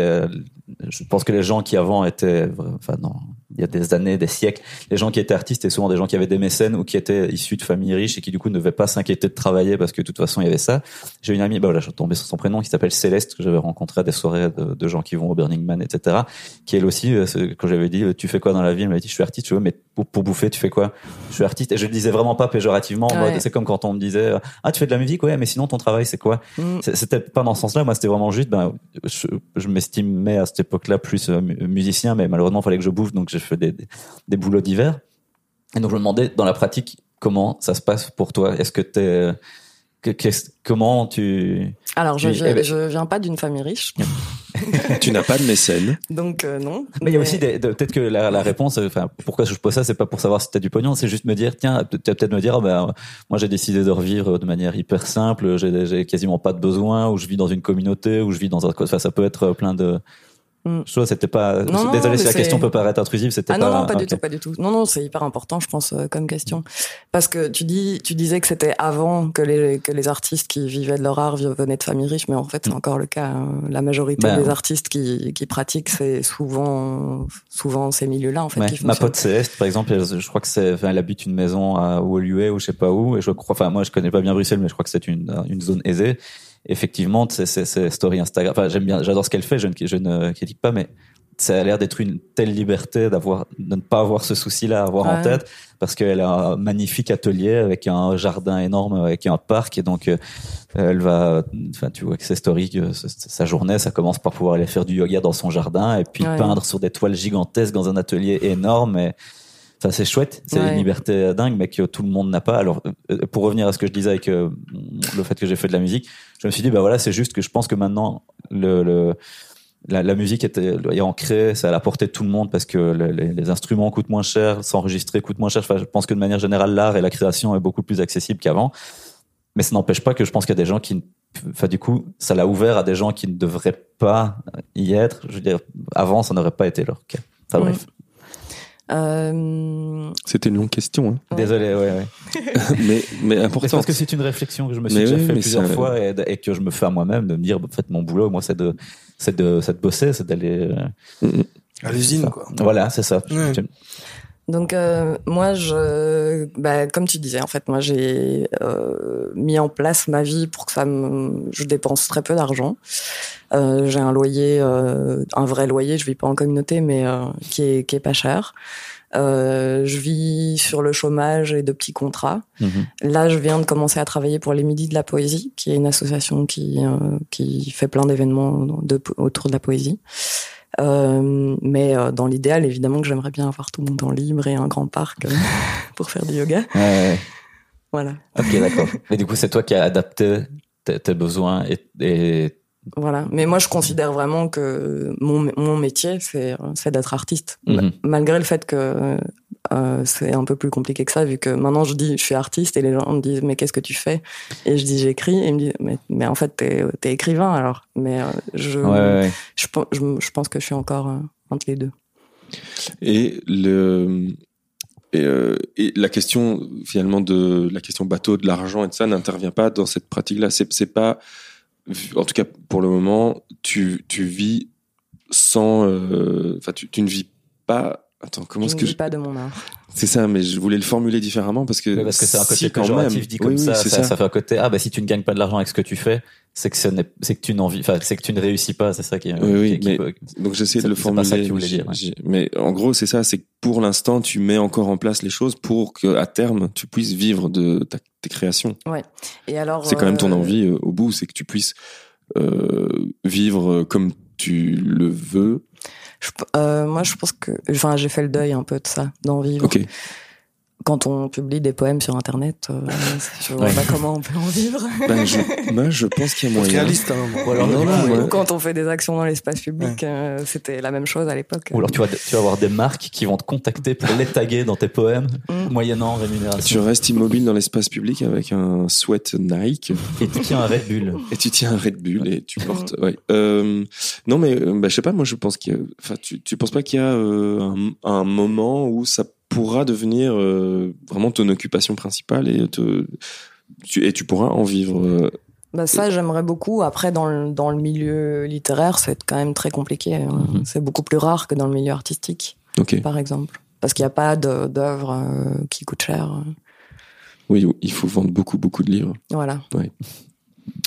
je pense que les gens qui avant étaient, enfin non, il y a des années, des siècles, les gens qui étaient artistes étaient souvent des gens qui avaient des mécènes ou qui étaient issus de familles riches et qui du coup ne devaient pas s'inquiéter de travailler parce que de toute façon il y avait ça. J'ai une amie, bah voilà, je suis tombé sur son prénom, qui s'appelle Céleste, que j'avais rencontré à des soirées de, de gens qui vont au Burning Man, etc. Qui elle aussi, euh, quand j'avais dit, euh, tu fais quoi dans la vie, elle m'avait dit, je suis artiste, je veux, mais pour, pour bouffer, tu fais quoi? Je suis artiste. Et je le disais vraiment pas péjorativement. Ouais. C'est comme quand on me disait, ah tu fais de la musique, ouais, mais sinon ton travail c'est quoi Mm. C'était pas dans ce sens-là. Moi, c'était vraiment juste, ben, je, je m'estimais à cette époque-là plus euh, mu- musicien, mais malheureusement, il fallait que je bouffe, donc j'ai fait des, des, des boulots divers. Et donc, je me demandais, dans la pratique, comment ça se passe pour toi? Est-ce que t'es, euh, que, comment tu Alors, je, eh ben- je viens pas d'une famille riche, tu n'as pas de mécène. donc euh, non. Mais il y a aussi des, de- peut-être que la, la réponse, euh, enfin, pourquoi je pose ça, c'est pas pour savoir si t'as du pognon, c'est juste me dire, tiens, tu vas peut-être me dire, oh, ben, moi j'ai décidé de revivre de manière hyper simple, j'ai j'ai quasiment pas de besoin, ou je vis dans une communauté, ou je vis dans un, enfin, ça peut être plein de Mm. choses. C'était pas, Non, désolé si la question peut paraître intrusive, c'était Ah pas. non, non, pas du tout, pas du tout. Non, non, c'est hyper important, je pense, euh, comme question. Parce que tu dis, tu disais que c'était avant que les, que les artistes qui vivaient de leur art venaient de familles riches, mais en fait, c'est encore le cas. hein. La majorité Ben, des artistes qui, qui pratiquent, c'est souvent, souvent ces milieux-là, en fait, Ouais. qui Ma pote Céleste, par exemple, elle- je crois que c'est, elle habite une maison à Woluwe ou je sais pas où, et je crois, enfin, moi, je connais pas bien Bruxelles, mais je crois que c'est une, une zone aisée. Effectivement, c'est, c'est, c'est story Instagram. Enfin, j'aime bien, j'adore ce qu'elle fait, je ne, je ne critique pas, mais ça a l'air d'être une telle liberté d'avoir, de ne pas avoir ce souci-là à avoir en tête, parce qu'elle a un magnifique atelier avec un jardin énorme, avec un parc, et donc, euh, elle va, enfin, tu vois que c'est story, que ce- sa journée, ça commence par pouvoir aller faire du yoga dans son jardin, et puis Ouais. peindre sur des toiles gigantesques dans un atelier énorme, et, Enfin, c'est chouette, c'est Ouais. une liberté dingue, mais que tout le monde n'a pas. Alors, euh, pour revenir à ce que je disais avec euh, le fait que j'ai fait de la musique, je me suis dit, bah voilà, c'est juste que je pense que maintenant, le, le la, la musique était, est ancrée, c'est à la portée de tout le monde parce que le- les, les instruments coûtent moins cher, s'enregistrer coûte moins cher. Enfin, je pense que de manière générale, l'art et la création est beaucoup plus accessible qu'avant. Mais ça n'empêche pas que je pense qu'il y a des gens qui, enfin, du coup, ça l'a ouvert à des gens qui ne devraient pas y être. Je veux dire, avant, ça n'aurait pas été leur cas. Enfin, Mm. bref. Euh, C'était une longue question, hein. Désolé, ouais, ouais. mais, mais Mais important. parce que c'est une réflexion que je me suis Mais déjà oui, fait plusieurs ça- fois et, et que je me fais à moi-même de me dire, en fait, mon boulot, moi, c'est de, c'est de, c'est de bosser, c'est d'aller. euh, À l'usine, quoi. Voilà, c'est ça. Ouais. Donc euh, moi, je, bah, comme tu disais, en fait, moi j'ai euh, mis en place ma vie pour que ça me, je dépense très peu d'argent. Euh, j'ai un loyer, euh, un vrai loyer, je vis pas en communauté, mais euh, qui est qui est pas cher. Euh, je vis sur le chômage et de petits contrats. Mhm. Là, je viens de commencer à travailler pour les Midis de la Poésie, qui est une association qui euh, qui fait plein d'événements de, autour de la poésie. Euh, mais euh, dans l'idéal, évidemment que j'aimerais bien avoir tout mon temps libre et un grand parc euh, pour faire du yoga. Ouais, ouais. Voilà, Ok, d'accord. Mais du coup, c'est toi qui as adapté tes, tes besoins et, et voilà. Mais moi, je considère vraiment que mon mon métier, c'est c'est d'être artiste, Mhm. malgré le fait que euh, c'est un peu plus compliqué que ça, vu que maintenant je dis je suis artiste et les gens me disent mais qu'est-ce que tu fais? Et je dis j'écris et ils me disent mais, mais en fait t'es es écrivain alors. Mais euh, je, Ouais, ouais, ouais. je, pen- je, je pense que je suis encore euh, entre les deux. Et le et, et la question finalement de la question bateau de l'argent et de ça n'intervient pas dans cette pratique-là. C'est c'est pas en tout cas pour le moment tu tu vis sans euh, enfin tu, tu ne vis pas attends comment Je est-ce ne que vis je- pas de mon art. c'est ça mais je voulais le formuler différemment parce que parce que c'est un côté si, quand péjoratif même. dit comme Oui, oui, ça, c'est ça, ça fait un côté ah bah si tu ne gagnes pas de l'argent avec ce que tu fais, c'est que ce n'est c'est que tu n'en enfin c'est que tu ne réussis pas, c'est ça qui est Oui, oui, qui- mais peut- Donc j'essaie de le c'est pas ça formuler. que tu voulais mais dire, ouais. Mais en gros, c'est ça, c'est que pour l'instant, tu mets encore en place les choses pour que à terme, tu puisses vivre de ta, tes créations. Et alors, C'est quand même ton euh, envie euh, au bout, c'est que tu puisses euh, vivre comme tu le veux. Euh, moi, je pense que, enfin, j'ai fait le deuil un peu de ça, d'en vivre. Quand on publie des poèmes sur Internet, euh, je vois Ouais. pas comment on peut en vivre. Ben, je, moi, je pense qu'il y a moyen. réaliste, hein. Ou alors, Non, du non, coup, ouais. Ou quand on fait des actions dans l'espace public, euh, c'était la même chose à l'époque. ou alors tu vas tu vas avoir des marques qui vont te contacter pour les taguer dans tes poèmes Mm. moyennant Tu rémunération. restes immobile dans l'espace public avec un sweat Nike Et tu tiens un Red Bull. et tu tiens un Red Bull et tu portes. Ouais. Euh, non, mais euh, bah, je sais pas. Moi, je pense qu'il y a. Enfin, tu, tu penses pas qu'il y a euh, un, un moment où ça pourra devenir euh, vraiment ton occupation principale et te tu, et tu pourras en vivre. euh, Bah ça, j'aimerais beaucoup. Après, dans le, dans le milieu littéraire, c'est quand même très compliqué. hein. Mhm. C'est beaucoup plus rare que dans le milieu artistique, par exemple. Parce qu'il n'y a pas d'œuvres euh, qui coûtent cher. Oui, il faut vendre beaucoup, beaucoup de livres. Voilà,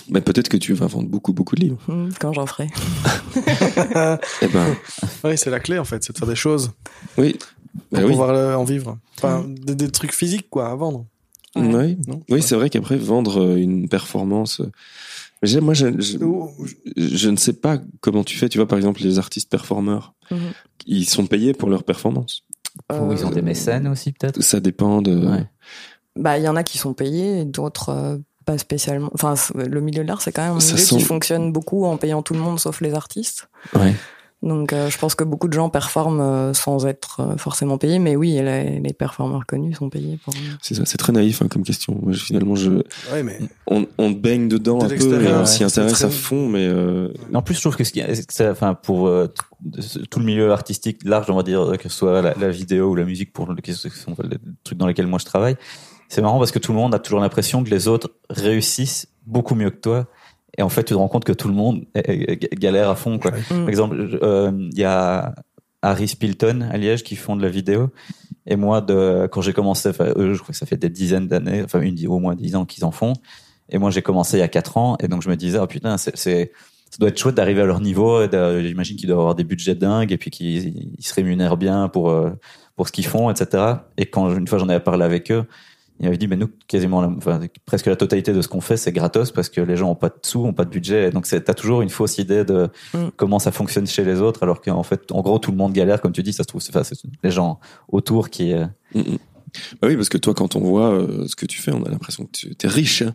Mais peut-être que tu vas vendre beaucoup, beaucoup de livres. Mhm, quand j'en ferai. Eh ben, Oui, c'est la clé, en fait, c'est de faire des choses oui. Pour Ben oui. pouvoir euh, en vivre. Enfin, des, des trucs physiques, quoi, à vendre. Ouais. Oui, Non oui c'est vrai qu'après, vendre euh, une performance. euh, Moi, je, je, ne sais pas comment tu fais. Tu vois, par exemple, les artistes performeurs, Mhm. ils sont payés pour leur performance. Ou ils ont des mécènes aussi peut-être? Ça dépend de. Ouais. Bah, il y en a qui sont payés, d'autres euh, pas spécialement. Enfin, le milieu de l'art, c'est quand même un milieu sent- qui fonctionne beaucoup en payant tout le monde sauf les artistes. Ouais. Donc, euh, je pense que beaucoup de gens performent euh, sans être euh, forcément payés, mais oui, les, les performeurs connus sont payés pour. C'est ça. C'est très naïf hein, comme question. Finalement, je, Ouais, mais on, on baigne dedans De un peu et l'extérieur, on ouais. s'y intéresse très- à fond, mais euh, En plus, je trouve que ce qui, enfin, pour euh, tout le milieu artistique large, on va dire, que ce soit la, la vidéo ou la musique, pour le, les trucs dans lesquels moi je travaille, c'est marrant parce que tout le monde a toujours l'impression que les autres réussissent beaucoup mieux que toi. Et en fait, tu te rends compte que tout le monde galère à fond, quoi. Par exemple, je- euh, il y a Harry Spilton à Liège qui font de la vidéo. Et moi, de, quand j'ai commencé, eux, je crois que ça fait des dizaines d'années, enfin, une, au moins dix ans qu'ils en font. Et moi, j'ai commencé il y a quatre ans. Et donc, je me disais, oh putain, c'est, ça doit être chouette d'arriver à leur niveau. J'imagine qu'ils doivent avoir des budgets dingues et puis qu'ils ils se rémunèrent bien pour, euh, pour ce qu'ils font, etc. Et quand, une fois, j'en avais parlé avec eux, ils m'avaient dit, mais nous, quasiment, la- enfin, presque la totalité de ce qu'on fait, c'est gratos parce que les gens ont pas de sous, ont pas de budget. Et donc, c'est, t'as toujours une fausse idée de Mm. comment ça fonctionne chez les autres, alors qu'en fait, en gros, tout le monde galère, comme tu dis, ça se trouve, c'est, les gens autour qui, euh, mm, mm. Bah oui, parce que toi, quand on voit euh, ce que tu fais, on a l'impression que tu es riche. hein.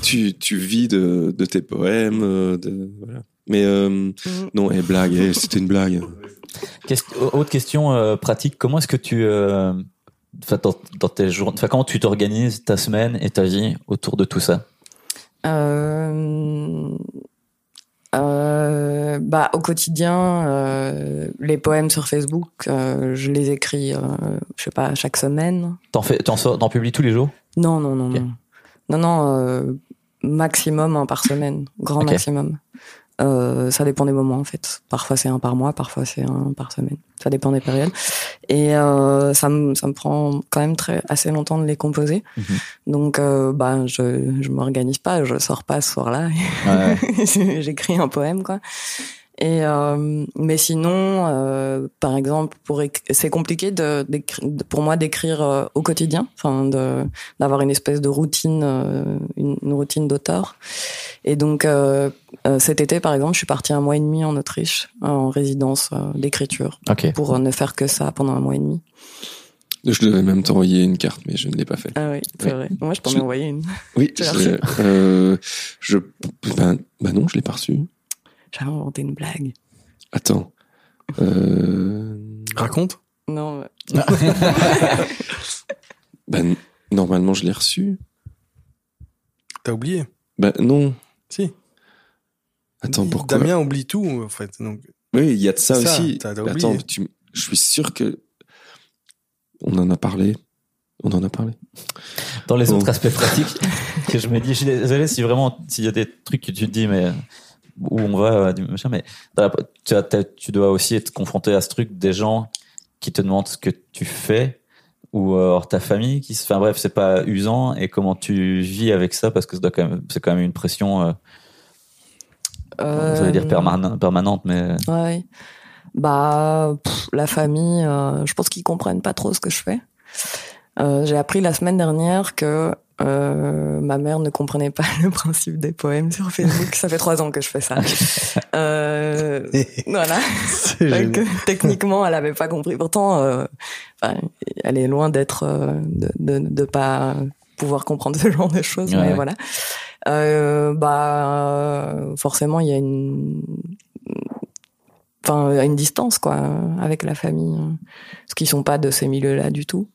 Tu, tu vis de, de tes poèmes, euh, de voilà. Mais euh, non, et blague, eh, c'était une blague. Qu'est-ce- autre question euh, pratique, comment est-ce que tu, euh, dans, dans tes journées, enfin, comment tu t'organises ta semaine et ta vie autour de tout ça? Euh, euh, bah, au quotidien, euh, les poèmes sur Facebook, euh, je les écris, je sais pas, chaque semaine. T'en fais, t'en sors, t'en publies tous les jours? Non, non, non, non. Non, non, maximum un par semaine, grand maximum. Euh, ça dépend des moments en fait. Parfois c'est un par mois, parfois c'est un par semaine. Ça dépend des périodes. Et euh, ça me ça me prend quand même très assez longtemps de les composer. Mhm. Donc euh, bah je je m'organise pas, je sors pas ce soir-là. Ouais. J'écris un poème quoi. Et euh, mais sinon, euh, par exemple, pour c'est compliqué de, pour moi d'écrire euh, au quotidien, enfin d'avoir une espèce de routine, euh, une, une routine d'auteur. Et donc euh, cet été, par exemple, je suis partie un mois et demi en Autriche en résidence euh, d'écriture pour ne faire que ça pendant un mois et demi. Je devais même t'envoyer une carte, mais je ne l'ai pas fait. Ah oui, c'est vrai. Moi, je t'en ai Je- envoyé une. Oui, je, euh, je, ben, ben non, je l'ai pas reçu. J'avais inventé une blague. Attends. Euh, raconte. Non. Ben, normalement, je l'ai reçu. T'as oublié Ben, non. Si. Attends, pourquoi? Damien oublie tout, en fait. Donc, Oui, il y a de ça, Ça, aussi. Attends, oublié. tu- je suis sûr que. On en a parlé. On en a parlé. Dans les Bon. autres aspects pratiques, que je me dis, je suis désolé si vraiment, s'il y a des trucs que tu te dis, mais où on va, euh, mais tu, dois aussi être confronté à ce truc des gens qui te demandent ce que tu fais ou euh, hors ta famille qui se enfin bref c'est pas usant et comment tu vis avec ça parce que quand même c'est quand même une pression euh, veut dire Euh, permane- permanente mais Ouais. Bah, pff, la famille, euh, je pense qu'ils comprennent pas trop ce que je fais. Euh, J'ai appris la semaine dernière que euh, ma mère ne comprenait pas le principe des poèmes sur Facebook. ça fait trois ans que je fais ça. Euh, voilà. Donc, techniquement, elle avait pas compris. Pourtant, euh, elle est loin d'être euh, de, de, de pas pouvoir comprendre ce genre de choses. Ouais, mais ouais. voilà. Euh, bah, forcément, il y a une, enfin, une distance quoi avec la famille, hein. parce qu'ils sont pas de ces milieux-là du tout.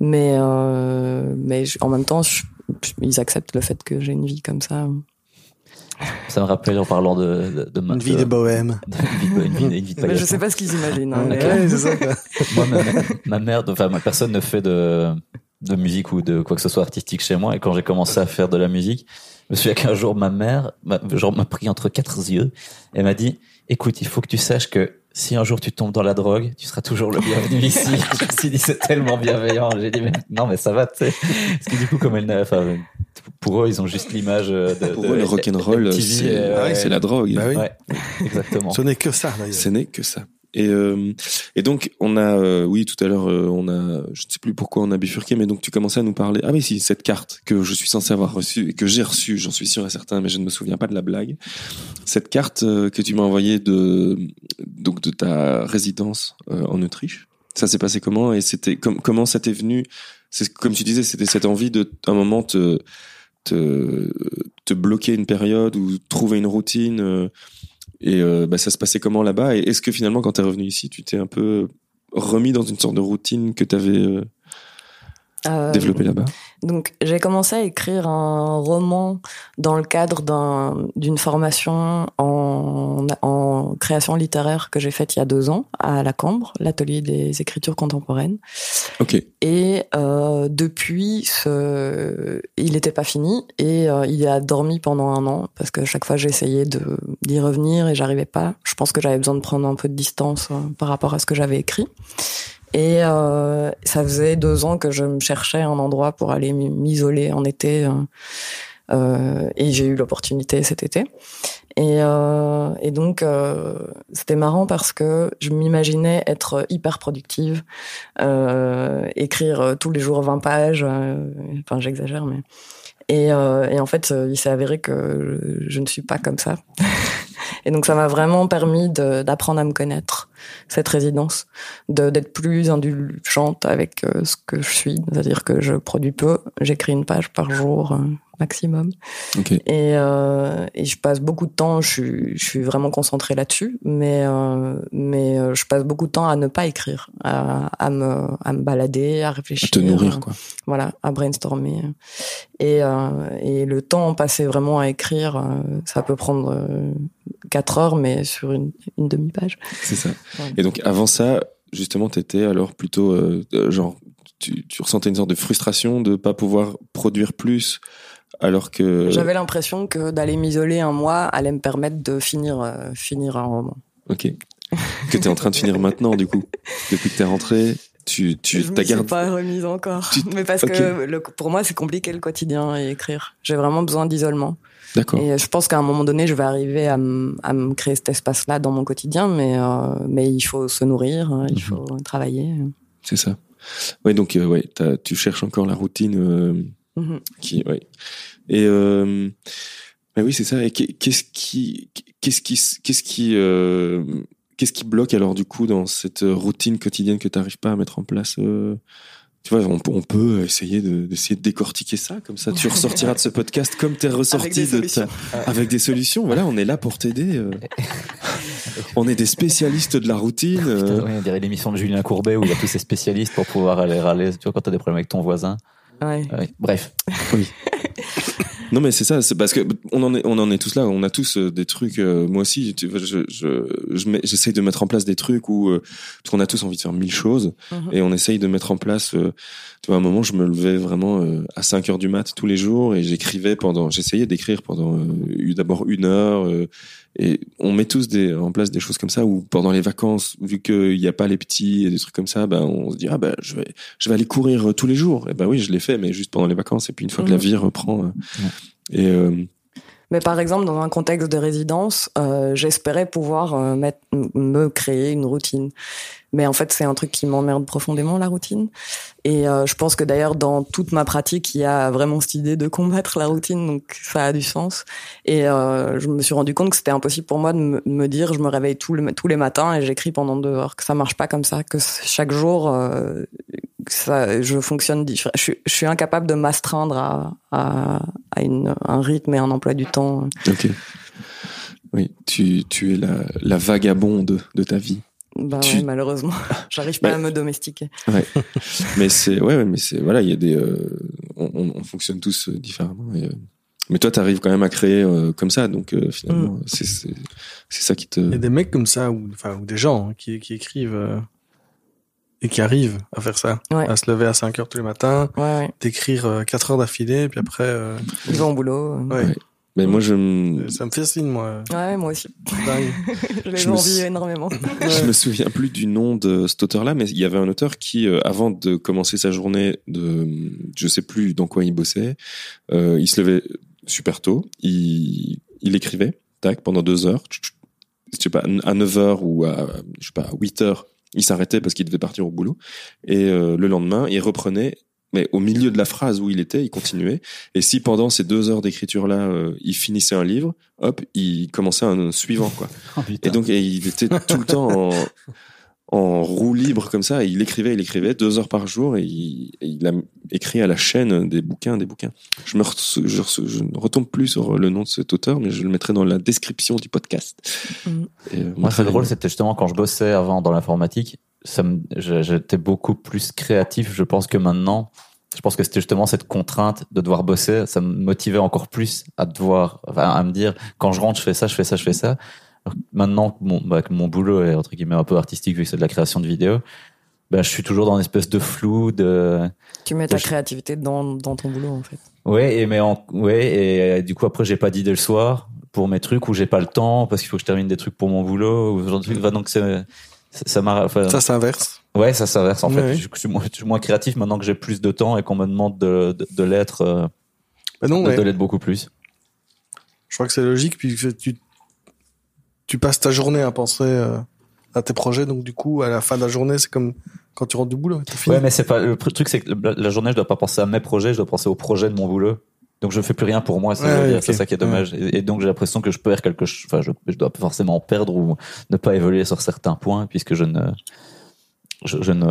Mais, euh, mais je- en même temps, je- je- ils acceptent le fait que j'ai une vie comme ça. ça me rappelle en parlant de de, de ma- Une vie de bohème. une vie de- une vie de- une vie de Mais je paillasson. sais pas ce qu'ils imaginent. hein, mais- Ouais, c'est ça, quoi. moi, ma, ma mère, enfin, ma personne ne fait de, de musique ou de quoi que ce soit artistique chez moi. Et quand j'ai commencé à faire de la musique, je me souviens qu'un jour, ma mère, m'a- genre, m'a pris entre quatre yeux et m'a dit, écoute, il faut que tu saches que si un jour tu tombes dans la drogue, tu seras toujours le bienvenu ici. je me suis dit, c'est tellement bienveillant. J'ai dit, mais non, mais ça va, tu sais. Parce que du coup, comme elle n'a, enfin, pour eux, ils ont juste l'image de, Pour de- eux, le rock'n'roll, c'est euh, Ah ouais, c'est la drogue. Bah oui. Ouais, exactement. Ce n'est que ça, d'ailleurs. Ce n'est que ça. Et, euh, et donc, on a, euh, oui, tout à l'heure, euh, on a, je ne sais plus pourquoi on a bifurqué, mais donc tu commençais à nous parler. Ah, mais si, cette carte que je suis censé avoir reçue et que j'ai reçue, j'en suis sûr et certain, mais je ne me souviens pas de la blague. Cette carte euh, que tu m'as envoyée de, donc de ta résidence euh, en Autriche. Ça s'est passé comment et c'était com- comment ça t'est venu? C'est comme tu disais, c'était cette envie de, un moment, te, te, te bloquer une période ou trouver une routine. Et euh, bah, ça se passait comment là-bas? Et est-ce que finalement, quand t'es revenu ici, tu t'es un peu remis dans une sorte de routine que t'avais euh, Euh, développée là-bas? Donc, j'ai commencé à écrire un roman dans le cadre d'un- d'une formation en, en création littéraire que j'ai faite il y a deux ans à la Cambre, l'atelier des écritures contemporaines. Ok. Et euh, depuis, ce... il n'était pas fini et euh, il a dormi pendant un an parce que chaque fois j'essayais de d'y revenir et j'arrivais pas. Je pense que j'avais besoin de prendre un peu de distance euh, par rapport à ce que j'avais écrit. Et euh, ça faisait deux ans que je me cherchais un endroit pour aller m'isoler en été. euh, euh, et j'ai eu l'opportunité cet été. Et, euh, et donc, euh, c'était marrant parce que je m'imaginais être hyper productive, euh, écrire tous les jours 20 pages. enfin, j'exagère, mais. Et, et en fait, il s'est avéré que je, ne suis pas comme ça. et donc, ça m'a vraiment permis d'apprendre à me connaître, cette résidence, de- d'être plus indulgente avec euh, ce que je suis. C'est-à-dire que je produis peu, j'écris une page par jour euh, maximum. Et, euh, et je passe beaucoup de temps, je suis, je suis vraiment concentrée là-dessus, mais, mais je passe beaucoup de temps à ne pas écrire, à, à, me, à me balader, à réfléchir. Te nourrir, quoi. Voilà, à brainstormer. Et, et le temps passé vraiment à écrire, ça peut prendre euh, quatre heures, mais sur une, une demi-page. C'est ça. Ouais. Et donc, avant ça, justement, t'étais alors plutôt, euh, euh, genre, tu, tu ressentais une sorte de frustration de pas pouvoir produire plus alors que. J'avais l'impression que d'aller m'isoler un mois allait me permettre de finir, euh, finir un roman. Ok. que t'es en train de finir maintenant, du coup. Depuis que t'es rentré, tu, tu, je pas remise encore. Tu- Mais parce que le- pour moi, c'est compliqué le quotidien et écrire. J'ai vraiment besoin d'isolement. D'accord. Et je pense qu'à un moment donné, je vais arriver à, m- à me créer cet espace-là dans mon quotidien, mais, euh, mais il faut se nourrir, hein, il Mhm. faut travailler. C'est ça. Ouais, donc, euh, ouais, tu cherches encore la routine euh, Mhm. qui, ouais. Et, euh, bah oui, c'est ça. Et qu'est- qu'est-ce qui, qu'est-ce qui, qu'est-ce qui, euh, qu'est-ce qui bloque alors du coup dans cette routine quotidienne que t'arrives pas à mettre en place euh, Tu vois, on, peut- on peut essayer de, d'essayer de décortiquer ça, comme ça tu ressortiras de ce podcast comme t'es ressorti Avec des de ta, solutions. avec des solutions. Voilà, on est là pour t'aider. euh. on est des spécialistes de la routine. Putain, euh. ouais, on dirait l'émission de Julien Courbet où il y a tous ces spécialistes pour pouvoir aller râler. Tu vois, quand t'as des problèmes avec ton voisin. Ouais. Bref. Non mais c'est ça, c'est parce que on en est, on en est tous là. On a tous euh, des trucs. euh, moi aussi, tu vois, je, je, j'essaye de mettre en place des trucs où euh, parce qu'on a tous envie de faire mille choses Mhm. et on essaye de mettre en place. euh, tu vois, à un moment, je me levais vraiment euh, à 5 heures du mat tous les jours et j'écrivais pendant. J'essayais d'écrire pendant euh, d'abord une heure. Et on met tous des, en place des choses comme ça où pendant les vacances, vu qu'il n'y a pas les petits et des trucs comme ça, ben on se dit ah ben je vais je vais aller courir euh, tous les jours. Et ben oui, je l'ai fait, mais juste pendant les vacances. Et puis une fois que la Mhm. vie reprend. euh, et euh, Mais par exemple, dans un contexte de résidence, euh, j'espérais pouvoir euh, mettre, me créer une routine. Mais en fait, c'est un truc qui m'emmerde profondément, la routine. Et euh, je pense que d'ailleurs, dans toute ma pratique, il y a vraiment cette idée de combattre la routine, donc ça a du sens. Et euh, je me suis rendu compte que c'était impossible pour moi de me, dire, je me réveille tous les, tous les matins et j'écris pendant deux heures, que ça marche pas comme ça, que chaque jour, euh, ça, je fonctionne, je, suis- je suis incapable de m'astreindre à, à, à une, un rythme et un emploi du temps. Ok. Oui, tu, tu es la vagabonde de ta vie. Bah Tu- ouais, malheureusement, j'arrive pas Bah, à me domestiquer. Mais c'est ouais, ouais, mais c'est voilà, il y a des, euh, on, on- on fonctionne tous euh, différemment. Et, euh, mais toi, t'arrives quand même à créer euh, comme ça, donc euh, finalement, c'est c'est c'est ça qui te. Il y a des mecs comme ça, ou, enfin, ou des gens hein, qui, qui écrivent euh, et qui arrivent à faire ça. Ouais. À se lever à 5 heures tous les matins, Ouais, ouais. d'écrire euh, 4 heures d'affilée, puis après, euh, Ils vont au boulot. ouais, Ouais. Mais moi, je me, ça me fascine, moi. Ouais, moi aussi. Je me envie énormément. je me souviens plus du nom de cet auteur-là, mais il y avait un auteur qui, euh, avant de commencer sa journée de, je sais plus dans quoi il bossait, euh, il se levait super tôt, il, il écrivait, tac, pendant deux heures, je sais pas, à 9 heures ou à, je sais pas, à 8 heures, il s'arrêtait parce qu'il devait partir au boulot, et euh, le lendemain, il reprenait, mais au milieu de la phrase où il était, il continuait, et si pendant ces deux heures d'écriture-là, euh, il finissait un livre, hop, il commençait un suivant, quoi. Oh. Et donc, et il était tout le temps en, en roue libre comme ça. Et il écrivait, il écrivait deux heures par jour et il, et il a écrit à la chaîne des bouquins, des bouquins. Je me re- je, re- je ne retombe plus sur le nom de cet auteur, mais je le mettrai dans la description du podcast. Mhm. Et, euh, Moi, c'est drôle, c'était justement quand je bossais avant dans l'informatique, ça me, j'étais beaucoup plus créatif, je pense que maintenant. Je pense que c'était justement cette contrainte de devoir bosser, ça me motivait encore plus à devoir, enfin, à me dire, quand je rentre, je fais ça, je fais ça, je fais ça. Alors maintenant, que mon, bah, que mon boulot est, entre guillemets, un peu artistique, vu que c'est de la création de vidéos, ben, je suis toujours dans une espèce de flou, de, Tu mets ta créativité dans, dans ton boulot, en fait. Ouais, et mais en, ouais, et euh, du coup après j'ai pas d'idée le soir pour mes trucs ou j'ai pas le temps parce qu'il faut que je termine des trucs pour mon boulot ou genre de trucs. Enfin, donc c'est ça ça m'a enfin, Ça s'inverse. ouais ça s'inverse en fait. Je, suis moins, je suis moins créatif maintenant que j'ai plus de temps et qu'on me demande de de, de l'être euh, Bah non, de, ouais. de l'être beaucoup plus. Je crois que c'est logique, puis tu, tu passes ta journée à penser euh, à tes projets, donc du coup, à la fin de la journée, c'est comme quand tu rentres du boulot, fini. Ouais, mais c'est pas le truc c'est que la, journée je dois pas penser à mes projets, je dois penser aux projets de mon boulot. Donc je fais plus rien pour moi, c'est Ouais, c'est ça qui est dommage. Et, et donc j'ai l'impression que je perds quelque chose. Enfin, je, je dois forcément perdre ou ne pas évoluer sur certains points puisque je ne, je, je ne,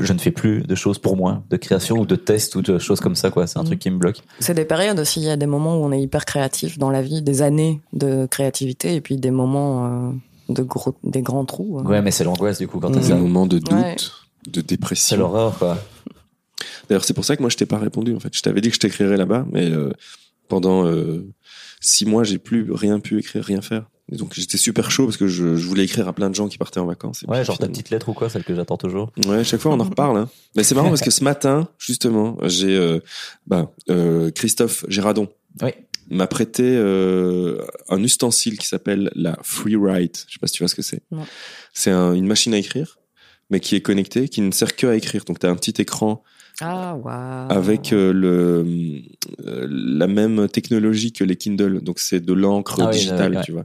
je ne fais plus de choses pour moi, de création ou de tests ou de choses comme ça quoi. C'est un Mhm. truc qui me bloque. C'est des périodes aussi. Il y a des moments où on est hyper créatif dans la vie, des années de créativité, et puis des moments euh, de gros, des grands trous. hein. Ouais, mais c'est l'angoisse du coup quand t'as Mhm. des moments de doute, Ouais. de C'est dépression. l'horreur quoi. D'ailleurs, c'est pour ça que moi, je t'ai pas répondu. En fait, je t'avais dit que je t'écrirais là-bas, mais euh, pendant euh, six mois, j'ai plus rien pu écrire, rien faire. Et donc, j'étais super chaud parce que je, je voulais écrire à plein de gens qui partaient en vacances. Et Ouais, genre ta petite lettre ou quoi, celle que j'attends toujours. Ouais, chaque fois on en reparle. Hein. Mais c'est marrant parce que ce matin, justement, j'ai euh, bah, euh, Christophe Gérardon Oui. m'a prêté euh, un ustensile qui s'appelle la Freewrite. Je sais pas si tu vois ce que c'est. C'est un- une machine à écrire, mais qui est connectée, qui ne sert que à écrire. Donc tu as un petit écran Ah, waouh. avec euh, le euh, la même technologie que les Kindle. Donc c'est de l'encre Ah digitale, tu vois.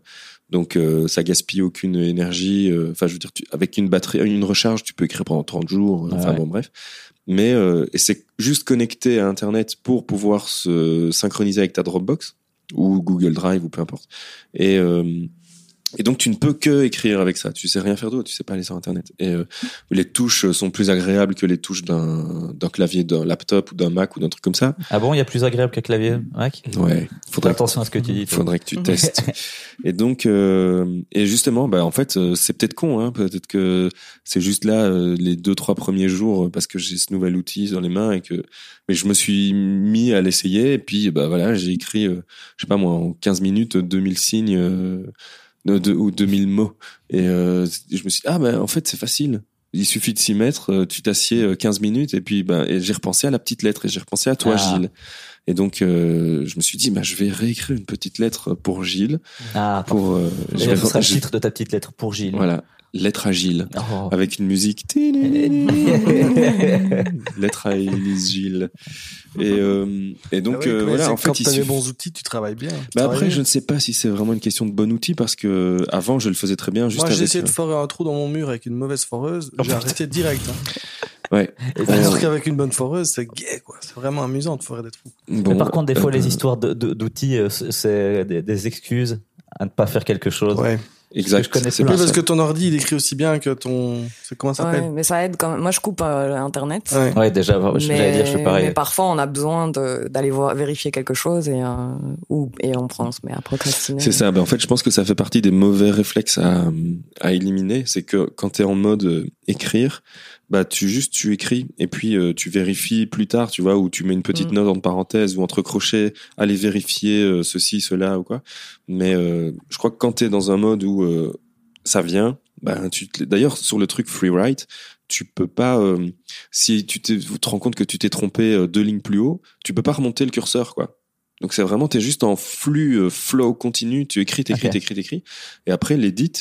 Donc euh, ça gaspille aucune énergie. euh, Enfin, je veux dire, tu- avec une batterie, une recharge, tu peux écrire pendant 30 jours. euh, Enfin Ouais. bon, bref. Mais euh, et c'est juste connecté à Internet pour pouvoir se synchroniser avec ta Dropbox ou Google Drive ou peu importe. Et euh, Et donc tu ne peux que écrire avec ça. Tu sais rien faire d'autre. Tu sais pas aller sur internet. Et euh, les touches sont plus agréables que les touches d'un d'un clavier d'un laptop ou d'un Mac ou d'un truc comme ça. Ah bon, il y a plus agréable qu'un clavier Mac? Ouais. Faudrait attention à ce que tu dis. faudrait que tu testes. et donc, euh, et justement, bah en fait, euh, c'est peut-être con, hein, peut-être que c'est juste là euh, les deux trois premiers jours euh, parce que j'ai ce nouvel outil dans les mains et que, mais je me suis mis à l'essayer et puis bah voilà, j'ai écrit, euh, je sais pas moi, en 15 minutes, 2000 signes euh, de, ou 2000 mots et euh, je me suis dit, ah bah en fait c'est facile. Il suffit de s'y mettre, euh, tu t'assieds euh, 15 minutes et puis bah et j'ai repensé à la petite lettre et j'ai repensé à toi Ah. Gilles. Et donc euh, je me suis dit bah je vais réécrire une petite lettre pour Gilles Ah, pour euh, Et j'ai- ce sera le titre de ta petite lettre pour Gilles. voilà lettre à Gilles Oh. avec une musique lettre Gilles et euh, et donc Ah euh, voilà en que quand fait il t'as les bons outils, tu travailles bien. Tu bah après bien. je ne sais pas si c'est vraiment une question de bon outil parce que avant je le faisais très bien juste Moi, j'ai essayé de forer un trou dans mon mur avec une mauvaise foreuse. Oh, J'ai arrêté direct. Hein. ouais Et Euh, Alors qu'avec une bonne foreuse, c'est gay, quoi. C'est vraiment amusant de forer des trous. bon, Mais par contre, des fois, euh, les histoires de- de- d'outils, c'est- c'est des, des excuses à ne pas faire quelque chose. Ouais. Exact je connais c'est pour parce que ton ordi, il écrit aussi bien que ton. C'est comment ça Ouais, s'appelle mais ça aide quand même. Moi, je coupe euh, Internet. Ouais. Ouais, déjà, je vais dire, je fais pareil. mais parfois, on a besoin de- d'aller voir vérifier quelque chose et euh, ou et on prend, on se met à procrastiner. C'est ça. Ben, en fait, je pense que ça fait partie des mauvais réflexes à, à éliminer. C'est que quand tu es en mode euh, écrire, bah tu juste tu écris et puis euh, tu vérifies plus tard, tu vois, ou tu mets une petite Mm. note entre parenthèses ou entre crochets, aller vérifier euh, ceci, cela ou quoi. Mais euh, je crois que quand tu es dans un mode où euh, ça vient, bah tu te- d'ailleurs sur le truc freeride, tu peux pas euh, si tu tu te rends compte que tu t'es trompé deux lignes plus haut, tu peux pas remonter le curseur quoi. Donc c'est vraiment t'es juste en flux euh, flow continu, tu écris, t'écris, Ok. t'écris, t'écris, et après l'édit,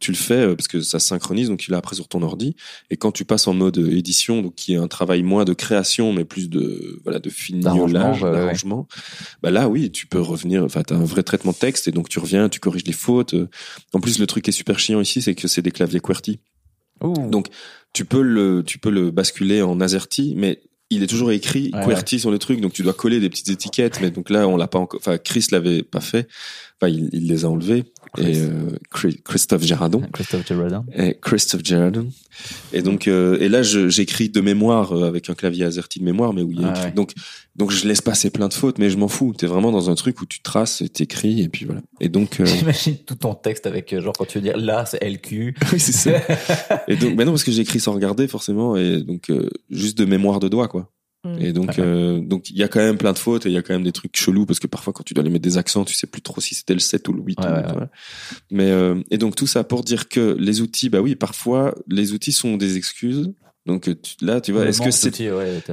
tu le fais euh, parce que ça se synchronise, donc tu l'as après sur ton ordi. Et quand tu passes en mode édition, donc qui est un travail moins de création, mais plus de voilà de fignolage, D'arrangement, ouais, bah là oui, tu peux revenir. Enfin, t'as un vrai traitement de texte et donc tu reviens, tu corriges les fautes. euh. En plus, le truc qui est super chiant ici, c'est que c'est des claviers QWERTY. Ouh. Donc tu peux le tu peux le basculer en AZERTY, mais il est toujours écrit Ouais, QWERTY sur le truc, donc tu dois coller des petites étiquettes. Mais donc là, on l'a pas encore. Enfin, Chris l'avait pas fait. Enfin, il, il les a enlevés. Chris. Et euh, Chri- Christophe Girardon. Christophe Girardin. Et Christophe Girardon. Et donc, euh, et là, j'écris de mémoire euh, avec un clavier AZERTY de mémoire, mais où il y a Ah écrit- ouais. donc donc je laisse passer plein de fautes, mais je m'en fous. T'es vraiment dans un truc où tu traces, et t'écris, et puis voilà. Et donc, euh, J'imagine tout ton texte avec, euh, genre, quand tu veux dire là, c'est LQ. oui, c'est ça. Et donc, mais non, parce que j'écris sans regarder forcément, et donc euh, juste de mémoire de doigt, quoi. Mm. Et donc, Ouais. euh, donc il y a quand même plein de fautes et il y a quand même des trucs chelous parce que parfois quand tu dois les mettre des accents, tu sais plus trop si c'était le 7 ou le 8. Ouais, ou- ouais, ouais. voilà. Mais euh, et donc tout ça pour dire que les outils, bah oui, parfois les outils sont des excuses. Donc euh, tu- là, tu vois, est-ce que c'est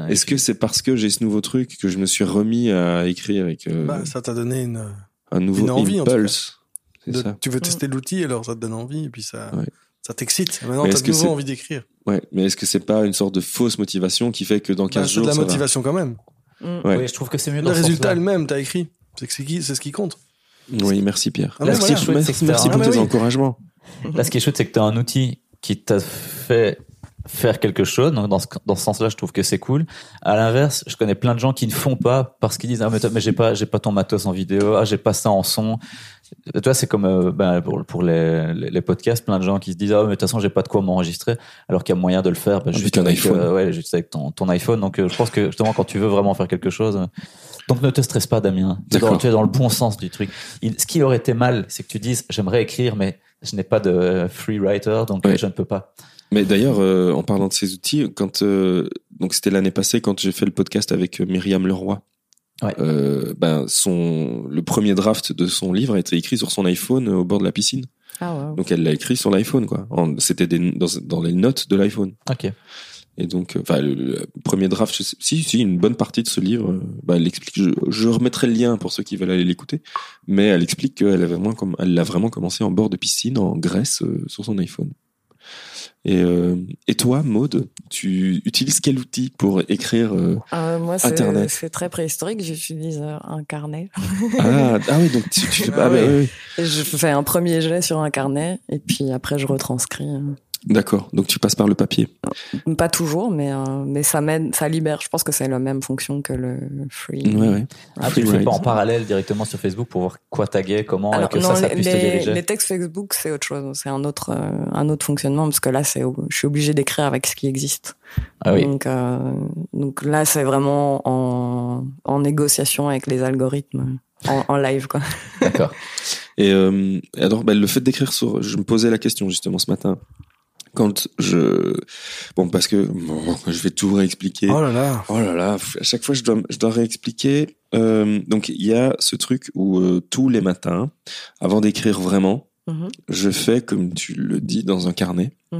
est-ce que c'est parce que j'ai ce nouveau truc que je me suis remis à écrire et que Bah, ça t'a donné une. un nouveau une envie, en tout impulse? C'est de- ça. tu veux tester l'outil, alors ça te donne envie, et puis ça, Ouais. Ça t'excite. Maintenant, t'as est-ce de que nouveau envie d'écrire. Ouais, mais est-ce que c'est pas une sorte de fausse motivation qui fait que dans 15 Bah, c'est jours de la va motivation quand même. Mm. Ouais. Oui, je trouve que c'est mieux Le ce résultat sens-là. elle-même, t'as écrit. C'est que c'est qui- c'est ce qui compte. Oui, merci Pierre. Ah, merci voilà. chouette, merci, merci t'as- pour Ah, tes oui. encouragements. Là, ce qui est chouette, c'est que tu as un outil qui t'a fait faire quelque chose. Donc, dans ce, dans ce sens-là, je trouve que c'est cool. À l'inverse, je connais plein de gens qui ne font pas parce qu'ils disent, ah, mais, toi, mais j'ai pas, j'ai pas ton matos en vidéo, ah, j'ai pas ça en son. Tu vois, c'est comme, euh, ben, pour, pour les, les, les podcasts, plein de gens qui se disent, ah, mais de toute façon, j'ai pas de quoi m'enregistrer, alors qu'il y a moyen de le faire, ben, Avec juste avec, iPhone. euh, ouais, juste avec ton, ton iPhone. Donc, euh, je pense que justement, quand tu veux vraiment faire quelque chose, donc ne te stresse pas, Damien. Tu es, dans, tu es dans le bon sens du truc. Il- ce qui aurait été mal, c'est que tu dises, j'aimerais écrire, mais je n'ai pas de free writer, donc je ne peux pas. Mais d'ailleurs, euh, en parlant de ces outils, quand euh, donc c'était l'année passée quand j'ai fait le podcast avec euh, Myriam Leroy. Ouais. Euh, ben son le premier draft de son livre a été écrit sur son iPhone euh, au bord de la piscine. Ah ouais. Donc elle l'a écrit sur l'iPhone quoi. C'était dans, dans les notes de l'iPhone. Ok. Et donc, euh, enfin, le, le premier draft, je sais- si, si, une bonne partie de ce livre, bah, elle explique. Je, je remettrai le lien pour ceux qui veulent aller l'écouter, mais elle explique qu'elle avait vraiment, comme, elle l'a vraiment commencé en bord de piscine en Grèce euh, sur son iPhone. Et, euh, et toi, Maude, tu utilises quel outil pour écrire euh, Euh, moi, c'est Internet? c'est très préhistorique. J'utilise euh, un carnet. ah, ah oui, donc tu, tu fais Ah ah, bah, oui. oui, je fais un premier jet sur un carnet et puis après je retranscris. euh. D'accord. Donc tu passes par le papier. Pas toujours, mais euh, mais ça m'aide, ça libère. Je pense que c'est la même fonction que le free. Ouais, ouais. Ah, tu le fais pas en parallèle directement sur Facebook pour voir quoi taguer, comment, et Alors, que non, ça, ça les, puisse te les- diriger. les textes Facebook, c'est autre chose. C'est un autre, euh, un autre fonctionnement parce que là, c'est, je suis obligé d'écrire avec ce qui existe. Ah oui. Donc, euh, donc là, c'est vraiment en, en négociation avec les algorithmes, en, en live, quoi. D'accord. Et euh, alors, bah, le fait d'écrire sur, je me posais la question justement ce matin. Quand je, bon, parce que bon, je vais tout réexpliquer. Oh là là. Oh là là, à chaque fois je dois, je dois réexpliquer. Euh, donc il y a ce truc où euh, tous les matins, avant d'écrire vraiment, Mhm. je fais comme tu le dis dans un carnet, Mhm.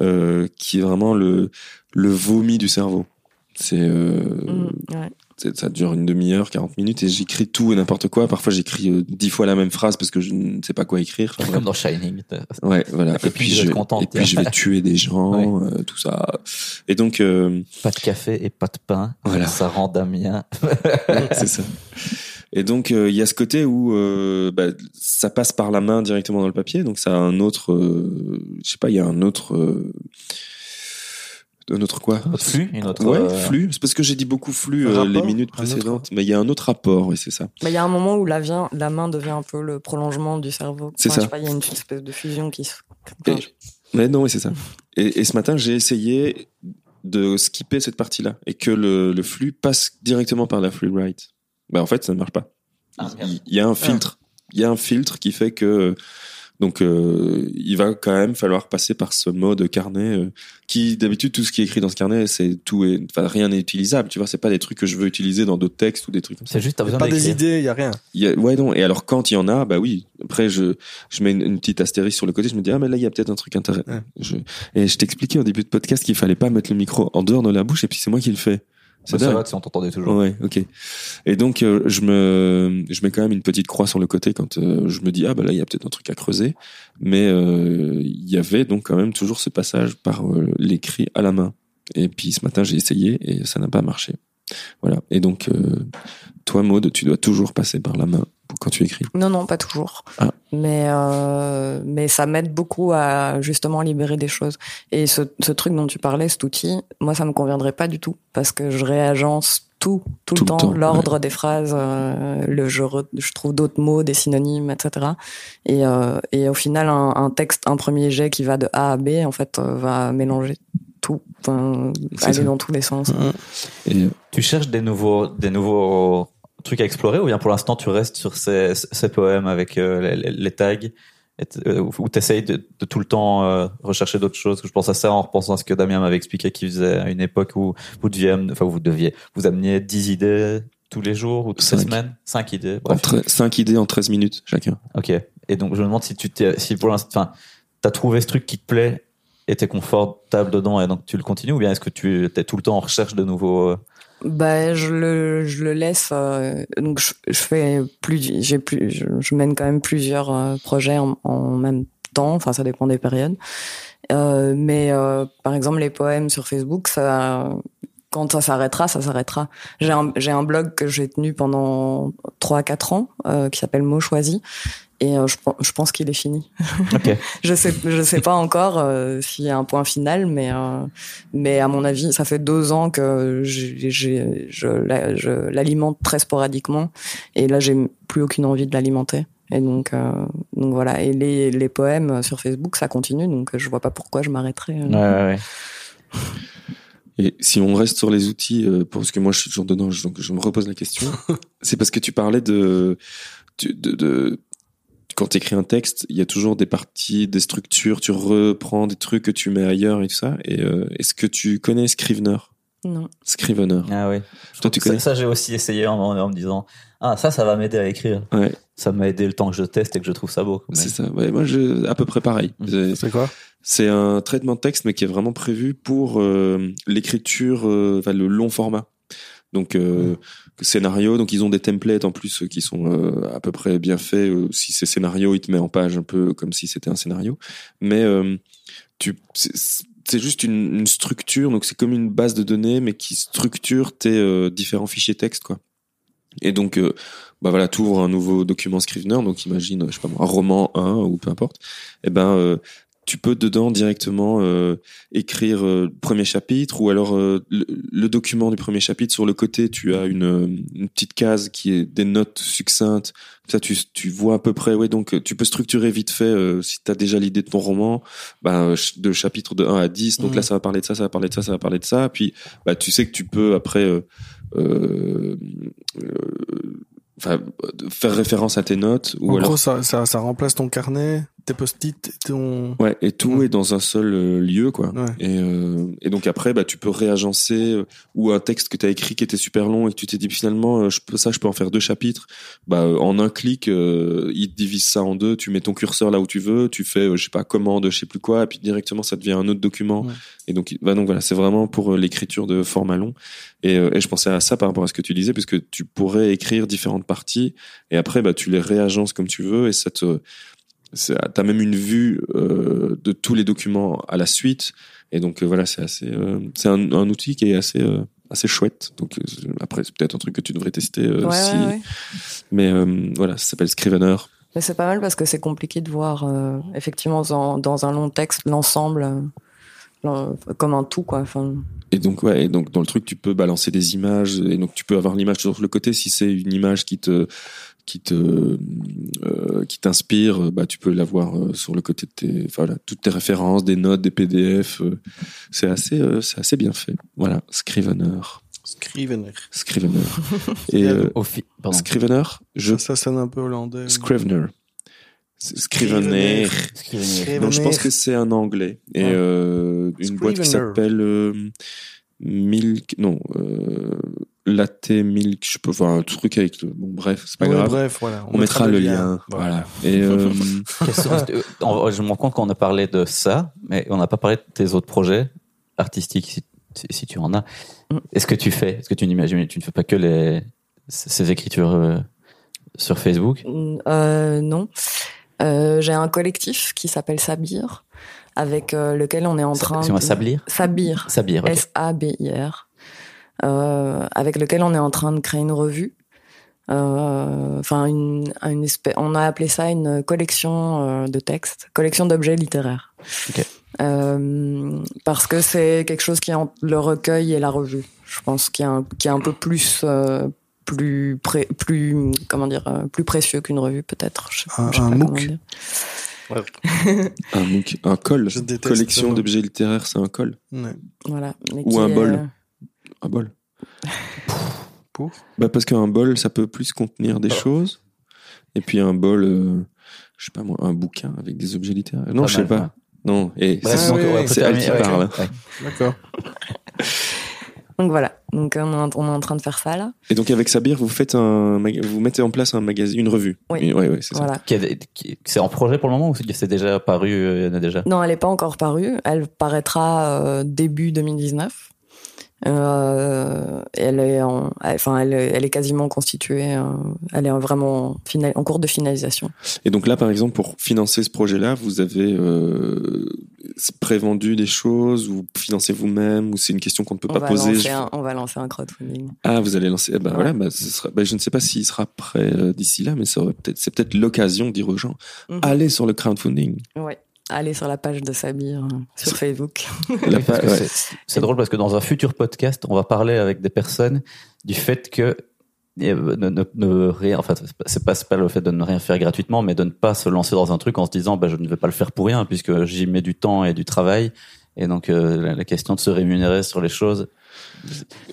euh, qui est vraiment le le vomi du cerveau. C'est euh, Mhm, ouais. Ça dure une demi-heure, 40 minutes et j'écris tout et n'importe quoi. Parfois j'écris euh, dix fois la même phrase parce que je ne sais pas quoi écrire. Enfin, Comme dans Shining. Ouais, voilà. Et puis, je contente. et puis je vais tuer des gens, euh, tout ça. Et donc, euh, Pas de café et pas de pain. Voilà. Ça rend Damien. c'est ça. Et donc, euh, il y a ce côté où bah, ça passe par la main directement dans le papier, donc ça a un autre, je sais pas, il y a un autre, un autre quoi Autre flux, autre. Ouais, euh, flux. C'est parce que j'ai dit beaucoup flux euh, les minutes précédentes, mais il y a un autre rapport, oui, c'est ça. Mais il y a un moment où la, vient, la main devient un peu le prolongement du cerveau. C'est Enfin, ça. Il y a une espèce de fusion qui se. Et- enfin, je- Mais non, oui, c'est ça. Et, et ce matin, j'ai essayé de skipper cette partie-là et que le, le flux passe directement par la free write. Bah en fait, ça ne marche pas. Ah, il il y a un filtre. Il y a un filtre qui fait que donc euh, il va quand même falloir passer par ce mode carnet euh, qui d'habitude tout ce qui est écrit dans ce carnet c'est tout est enfin rien n'est utilisable tu vois c'est pas des trucs que je veux utiliser dans d'autres textes ou des trucs comme ça. C'est juste, t'as besoin Pas des idées, il y a rien. y a, ouais non et alors quand il y en a bah oui. Après je je mets une, une petite astérisque sur le côté je me dis ah mais là il y a peut-être un truc intéressant. Ouais. je, et je t'expliquais au début de podcast qu'il fallait pas mettre le micro en dehors de la bouche et puis c'est moi qui le fais Ça dingue. va si on t'entendait toujours. Ouais, ok. Et donc euh, je me je mets quand même une petite croix sur le côté quand euh, je me dis ah bah là il y a peut-être un truc à creuser, mais euh, il y avait donc quand même toujours ce passage par l'écrit à la main. Et puis ce matin j'ai essayé et ça n'a pas marché. Voilà. Et donc toi Maud, tu dois toujours passer par la main quand tu écris? Non, non, pas toujours. Ah. Mais euh, mais ça m'aide beaucoup à justement libérer des choses. Et ce, ce truc dont tu parlais, cet outil, moi ça me conviendrait pas du tout parce que je réagence tout tout, Tout le le temps, temps, l'ordre des phrases, euh, le je, re- je trouve d'autres mots, des synonymes, etc. Et euh, et au final un, un texte, un premier jet qui va de A à B, en fait, euh, va mélanger tout, enfin, aller ça. dans tous les sens. Et Tu cherches des nouveaux, des nouveaux trucs à explorer ou bien pour l'instant tu restes sur ces, ces poèmes avec euh, les, tags euh, ou t'essayes de, de tout le temps euh, rechercher d'autres choses? Je pense à ça en repensant à ce que Damien m'avait expliqué qu'il faisait à une époque où vous deviez, enfin vous deviez, vous ameniez 10 idées tous les jours ou toutes les semaines, 5 idées. Bref. tre- cinq idées en 13 minutes chacun. Ok. Et donc je me demande si tu t'es, si pour l'instant, enfin, t'as trouvé ce truc qui te plaît et t'es confortable dedans et donc tu le continues ou bien est-ce que tu es tout le temps en recherche de nouveaux. Bah, je le, je le laisse. euh, donc, je, je fais plus, j'ai plus, je, je mène quand même plusieurs euh, projets en, en même temps. Enfin, ça dépend des périodes. Euh, mais euh, par exemple, les poèmes sur Facebook, ça, quand ça s'arrêtera, ça s'arrêtera. J'ai un, j'ai un blog que j'ai tenu pendant 3-4 ans, euh, qui s'appelle Mots choisis. Et euh, je, je pense qu'il est fini. Je sais, je sais pas encore euh, s'il y a un point final, mais euh, mais à mon avis, ça fait deux ans que j'ai, j'ai- je, la- je l'alimente très sporadiquement, et là j'ai plus aucune envie de l'alimenter. Et donc euh, donc voilà. Et les les poèmes sur Facebook, ça continue, donc je vois pas pourquoi je m'arrêterais. euh. Ouais, ouais, ouais. Et si on reste sur les outils, euh, parce que moi je suis toujours dedans, je- donc je me repose la question. c'est parce que tu parlais de, de quand tu écris un texte, il y a toujours des parties, des structures, tu reprends des trucs que tu mets ailleurs et tout ça. Et euh, est-ce que tu connais Scrivener? Non. Scrivener. Ah oui. Toi, tu ça, connais? Ça, j'ai aussi essayé en, en me disant ah ça ça va m'aider à écrire. Ouais, Ça m'a aidé le temps que je teste et que je trouve ça beau. Mais- c'est ça. Ouais, moi, je, à peu près pareil. Mm. C'est- quoi? C'est un traitement de texte, mais qui est vraiment prévu pour euh, l'écriture, euh, enfin, le long format. Donc euh, scénario, donc ils ont des templates en plus qui sont euh, à peu près bien faits. Euh, si c'est scénario, il te met en page un peu comme si c'était un scénario, mais euh, tu c'est- juste une, une structure, donc c'est comme une base de données, mais qui structure tes euh, différents fichiers texte, quoi. Et donc, euh, bah voilà, t'ouvres un nouveau document Scrivener, donc imagine, je sais pas un roman 1 ou peu importe. Et ben, euh, tu peux dedans directement euh, écrire euh, le premier chapitre ou alors euh, le, le document du premier chapitre. Sur le côté tu as une, euh, une petite case qui est des notes succinctes. Ça tu, tu vois à peu près ouais donc euh, tu peux structurer vite fait euh, si tu as déjà l'idée de ton roman bah, de chapitre de 1 à 10 donc là ça va parler de ça ça va parler de ça ça va parler de ça. Puis bah tu sais que tu peux après euh, euh, euh, enfin faire référence à tes notes ou en alors gros, ça, ça, ça remplace ton carnet, tes post-it, ton. Ouais, et tout Ouais. est dans un seul euh, lieu, quoi. Ouais. Et, euh, et donc après, bah, tu peux réagencer euh, ou un texte que tu as écrit qui était super long et que tu t'es dit finalement, euh, je peux, ça, je peux en faire deux chapitres. Bah, en un clic, euh, il te divise ça en deux. Tu mets ton curseur là où tu veux, tu fais, je sais pas, commande, je sais plus quoi, et puis directement, ça devient un autre document. Ouais. Et donc, bah, donc voilà, c'est vraiment pour l'écriture de format long. Et, euh, et je pensais à ça par rapport à ce que tu disais, puisque tu pourrais écrire différentes parties et après, bah, tu les réagences comme tu veux et ça te c'est- t'as même une vue euh, de tous les documents à la suite. Et donc euh, voilà c'est assez euh, c'est un, un outil qui est assez euh, assez chouette. Donc euh, après c'est peut-être un truc que tu devrais tester euh, Ouais, si. ouais, ouais. mais euh, voilà ça s'appelle Scrivener. Mais c'est pas mal parce que c'est compliqué de voir euh, effectivement dans, dans un long texte l'ensemble l'en- comme un tout quoi. Enfin, et donc ouais et donc dans le truc tu peux balancer des images et donc tu peux avoir l'image sur le côté si c'est une image qui te qui te euh, qui t'inspire bah tu peux l'avoir euh, sur le côté de tes enfin voilà toutes tes références des notes des PDF euh, c'est assez euh, c'est assez bien fait voilà Scrivener Scrivener. Scrivener. Et euh. Scrivener, je Ça, ça sonne un peu hollandais. Scrivener. C'est Scrivener. Scrivener. Donc je pense que c'est un anglais et Ouais. euh, une boîte qui s'appelle euh, Milk, non, euh, Latte Milk, je peux voir un truc avec le, bon bref, c'est pas Ouais, grave. Bref, voilà. On, mettra, le lien, voilà. Et euh, je me rends compte qu'on a parlé de ça, mais on n'a pas parlé de tes autres projets artistiques, si, tu en as. Mm. Est-ce que tu fais Est-ce que tu n'imagines Tu ne fais pas que les ces écritures euh, sur Facebook? Euh, non. Euh, J'ai un collectif qui s'appelle Sabir, avec euh, lequel on est en train. De- Sablir Sabir. Sabir, ok. S-A-B-I-R, euh, avec lequel on est en train de créer une revue. Enfin, une, une espèce, on a appelé ça une collection de textes, collection d'objets littéraires. Parce que c'est quelque chose qui est entre le recueil et la revue. Je pense qu'il y a un, qui est un peu plus, plus, pré- plus, comment dire, euh, plus précieux qu'une revue peut-être. Un- MOOC. un MOOC, un col, collection d'objets littéraires, c'est un col, Ouais. Voilà. Mais Ou qui un bol. euh, un bol. Pour Bah parce qu'un bol, ça peut plus contenir des choses. Et puis un bol, euh, je sais pas moi, un bouquin avec des objets littéraires. Non, Pas je sais mal, pas. Non, et c'est Ah donc, oui, oui, c'est terminer- qui parle. ouais. D'accord. Donc voilà. Donc on est, en- on est en train de faire ça là. Et donc avec Sabir, vous faites un, vous mettez en place un magazine, une revue. Oui. Oui, oui, c'est ça. Voilà. Qui a- qui- C'est en projet pour le moment ou c'est c'est déjà paru euh, Il y en a déjà? Non, elle n'est pas encore parue. Elle paraîtra euh, début 2019. Euh, elle est en, enfin, elle, est- elle est quasiment constituée. euh, elle est vraiment en cours de finalisation. Et donc là, par exemple, pour financer ce projet-là, vous avez euh, prévendu des choses, ou financez vous-même, ou c'est une question qu'on ne peut On pas poser? je- un, on va lancer un crowdfunding. Ah, vous allez lancer. Eh ben Ouais. voilà, ce sera, bah, je ne sais pas s'il sera prêt euh, d'ici là, mais ça peut-être, c'est peut-être l'occasion de dire aux gens, Mhm. allez sur le crowdfunding. Ouais. Allez sur la page de Sabir euh, sur Facebook. Ouais. c'est- drôle parce que dans un futur podcast, on va parler avec des personnes du fait que euh, ne, ne, ne rien, enfin, c'est pas- pas, le fait de ne rien faire gratuitement, mais de ne pas se lancer dans un truc en se disant, bah, je ne vais pas le faire pour rien puisque j'y mets du temps et du travail. Et donc, euh, la, la question de se rémunérer sur les choses.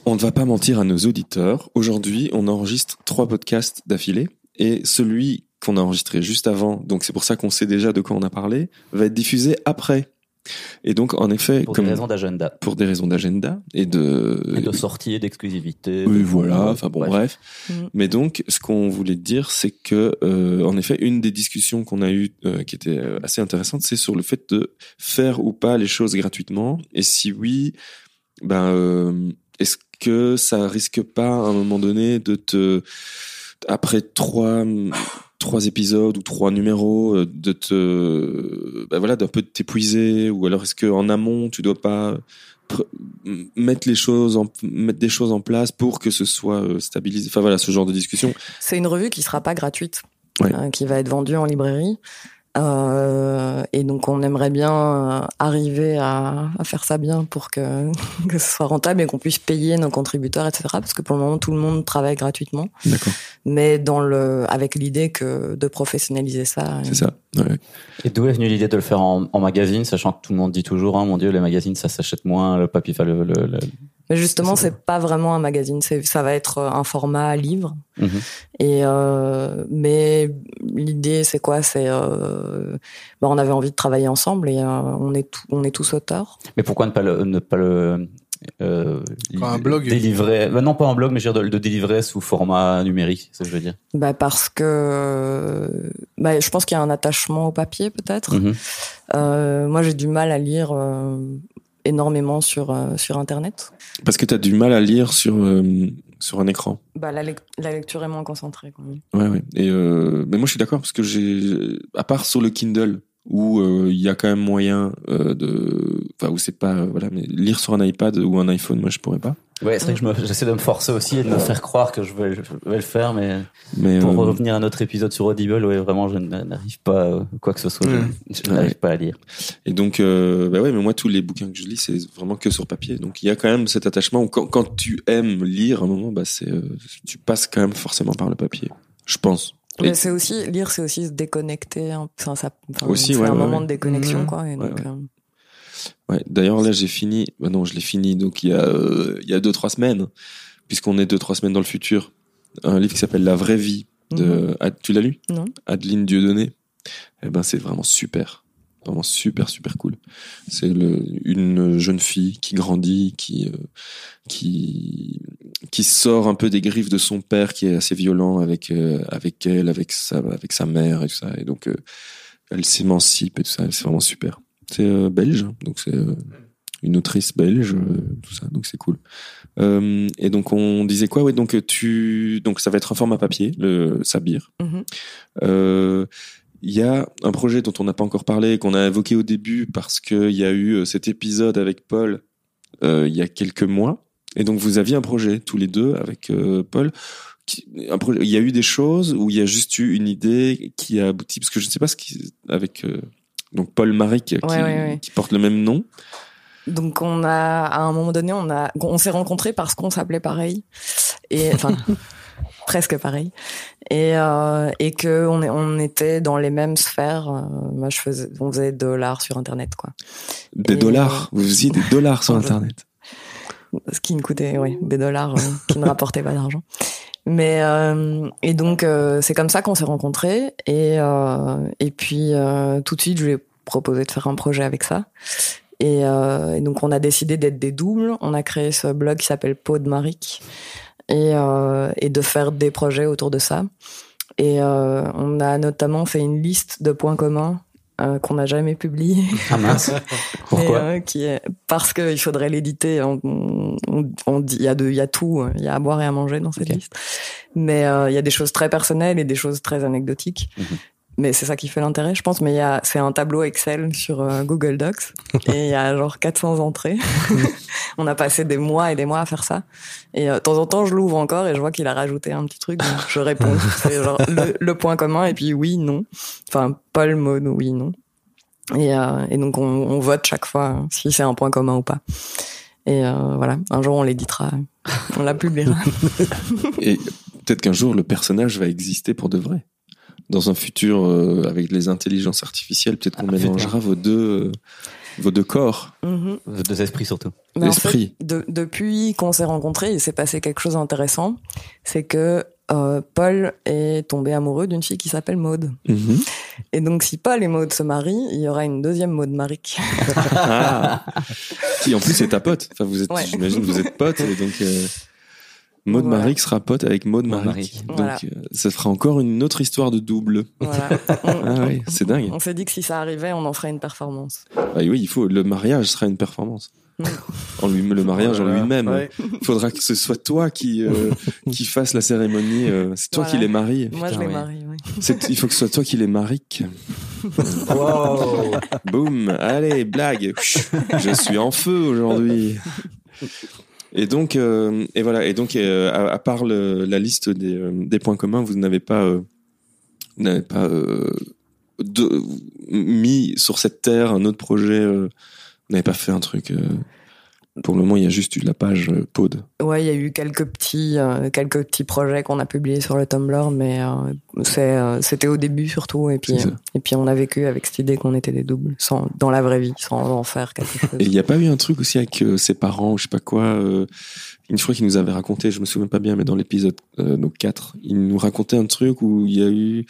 On ne va pas mentir à nos auditeurs. Aujourd'hui, on enregistre trois podcasts d'affilée et celui qu'on a enregistré juste avant, donc c'est pour ça qu'on sait déjà de quoi on a parlé, va être diffusé après. Et donc, en effet, Pour comme des raisons d'agenda. pour des raisons d'agenda et de, Et de sortie et d'exclusivité. Oui, de- voilà. Enfin bon, Bref. bref. Mhm. Mais donc, ce qu'on voulait dire, c'est que, euh, en effet, une des discussions qu'on a eues, euh, qui était euh, assez intéressante, c'est sur le fait de faire ou pas les choses gratuitement. Et si oui, ben, euh, est-ce que ça risque pas à un moment donné de te, après trois trois épisodes ou trois numéros, euh, de te, ben voilà, d'un peu t'épuiser, ou alors est-ce que en amont tu dois pas mettre les choses en mettre des choses en place pour que ce soit euh, stabilisé? Enfin voilà ce genre de discussion. C'est une revue qui sera pas gratuite, Ouais. euh, qui va être vendue en librairie Euh, et donc on aimerait bien euh, arriver à, à, faire ça bien pour que, que ce soit rentable et qu'on puisse payer nos contributeurs, etc. Parce que pour le moment tout le monde travaille gratuitement. D'accord. Mais dans le, avec l'idée que de professionnaliser ça. C'est ça. Ouais. Et d'où est venue l'idée de le faire en, en, magazine, sachant que tout le monde dit toujours, hein, mon Dieu, les magazines ça s'achète moins, le papier, enfin le, le, le mais justement, c'est pas vraiment un magazine. Ça va être un format livre. Mmh. Et euh, mais l'idée, c'est quoi? C'est euh, bah, on avait envie de travailler ensemble et euh, on est tout, on est tous auteurs. Mais pourquoi ne pas le, ne pas le euh, un blog délivrer bah non pas un blog mais je veux dire de, de délivrer sous format numérique c'est ce que je veux dire bah parce que bah je pense qu'il y a un attachement au papier peut-être mmh. euh, moi j'ai du mal à lire euh, énormément sur euh, sur internet. Parce que tu as du mal à lire sur euh, sur un écran. Bah la, la, lecture est moins concentrée quand même. Ouais ouais. Et euh, mais moi je suis d'accord parce que j'ai à part sur le Kindle où euh, il y a quand même moyen euh, de enfin où c'est pas voilà mais lire sur un iPad ou un iPhone moi je pourrais pas. Ouais, c'est vrai que j'essaie de me forcer aussi et de me faire croire que je vais, je vais le faire, mais, mais pour euh... revenir à notre épisode sur Audible, ouais, vraiment, je n'arrive pas, quoi que ce soit, mmh. je, je n'arrive ouais. pas à lire. Et donc, euh, bah ouais, mais moi, tous les bouquins que je lis, c'est vraiment que sur papier. Donc, il y a quand même cet attachement où quand, quand tu aimes lire, à un moment, bah, c'est, euh, tu passes quand même forcément par le papier. Je pense. Mais c'est aussi, lire, c'est aussi se déconnecter. Enfin, ça, enfin, aussi, c'est ouais, un ouais, moment ouais. de déconnexion, Mmh. quoi. Et donc, euh, Ouais. D'ailleurs, là, j'ai fini. Bah non, je l'ai fini. Donc, il y a, euh, il y a deux, trois semaines, puisqu'on est deux, trois semaines dans le futur. Un livre qui s'appelle La vraie vie de. Mhm. Tu l'as lu? Non. Adeline Dieudonné. Eh ben, c'est vraiment super. Vraiment super, super cool. C'est une jeune fille qui grandit, qui, euh, qui, qui sort un peu des griffes de son père, qui est assez violent avec, euh, avec elle, avec sa, avec sa mère et tout ça. Et donc, euh, elle s'émancipe et tout ça. C'est vraiment super. C'est belge, donc c'est une autrice belge, tout ça, donc c'est cool. Euh, et donc on disait quoi? Ouais, donc tu, donc ça va être un format papier, le Sabir. mhm. Euh, Il y a un projet dont on n'a pas encore parlé, qu'on a évoqué au début parce qu'il y a eu euh, cet épisode avec Paul euh, il y a quelques mois. Et donc vous aviez un projet tous les deux avec euh, Paul. Qui, un projet, il y a eu des choses où il y a juste eu une idée qui a abouti? Parce que je ne sais pas ce qui avec euh, donc Paul Maric qui, Ouais, ouais, ouais. qui porte le même nom. Donc on a à un moment donné on a on s'est rencontrés parce qu'on s'appelait pareil et enfin presque pareil et euh, et que on est on était dans les mêmes sphères. Euh, moi je faisais on faisait de l'art sur internet quoi. Des Et- dollars. Vous faisiez des dollars sur. Internet. ce qui ne coûtait oui des dollars euh, qui ne rapportaient pas d'argent. Mais euh, et donc euh, c'est comme ça qu'on s'est rencontrés et euh, et puis euh, tout de suite je lui ai proposé de faire un projet avec ça. Et, euh, et donc on a décidé d'être des doubles. On a créé ce blog qui s'appelle Peau de Maric et euh, et de faire des projets autour de ça. Et euh, on a notamment fait une liste de points communs euh, qu'on n'a jamais publié. Ah mince. Pourquoi Et, euh, qui est parce qu'il faudrait l'éditer. On, on, on dit il y a de, il y a tout, il y a à boire et à manger dans cette liste. Mais euh, il y a des choses très personnelles et des choses très anecdotiques. Mhm. Mais c'est ça qui fait l'intérêt, je pense. Mais il y a, c'est un tableau Excel sur euh, Google Docs et il y a genre 400 entrées. on a passé des mois et des mois à faire ça. Et euh, de temps en temps, je l'ouvre encore et je vois qu'il a rajouté un petit truc. Donc je réponds. c'est genre le, le point commun et puis oui, non. Enfin, Paul, Maud, oui, non. Et, euh, et donc on, on vote chaque fois si c'est un point commun ou pas. Et euh, voilà, un jour on l'éditera, on la publiera. Et peut-être qu'un jour, le personnage va exister pour de vrai. Dans un futur, euh, avec les intelligences artificielles, peut-être qu'on Ah, mélangera vos deux, euh, vos deux corps, Mhm. Deux esprits surtout. Mais en fait, l'esprit. de- depuis qu'on s'est rencontrés, il s'est passé quelque chose d'intéressant. C'est que euh, Paul est tombé amoureux d'une fille qui s'appelle Maude. Mhm. Et donc si Paul et Maude se marient, il y aura une deuxième Maude Maric. Ah. Qui en plus est ta pote. Enfin, vous êtes, Ouais. j'imagine, vous êtes potes. Et donc, euh, Maud Voilà. Maric sera pote avec Maud Maric. Donc, Voilà. euh, ça fera encore une autre histoire de double. voilà. On, Ah oui, c'est dingue. on s'est dit que si ça arrivait, on en ferait une performance. Ah oui, il faut. Le mariage sera une performance. Mm. En lui, le mariage en lui-même. Ouais. Il faudra que ce soit toi qui euh, qui fasse la cérémonie. euh, c'est toi Voilà. qui les marie. Moi, je les marie. oui. Il faut que ce soit toi qui les marique. Wow. Boum, allez, blague. Je suis en feu aujourd'hui. Et donc, euh, et voilà. Et donc, euh, à, à part le- la liste des, euh, des points communs, vous n'avez pas, n'avez pas de, mis sur cette terre un autre projet Vous n'avez pas fait un truc Pour le moment, il y a juste eu la page euh, Pod. Ouais, il y a eu quelques petits, euh, quelques petits projets qu'on a publiés sur le Tumblr, mais euh, c'est, euh, c'était au début surtout, et puis, et puis on a vécu avec cette idée qu'on était des doubles, sans, dans la vraie vie, sans en faire quelque chose. Et il n'y a pas eu un truc aussi avec ses parents, ou je sais pas quoi. Une fois qu'il nous avait raconté, je me souviens pas bien, mais dans l'épisode donc 4, il nous racontait un truc où il y a eu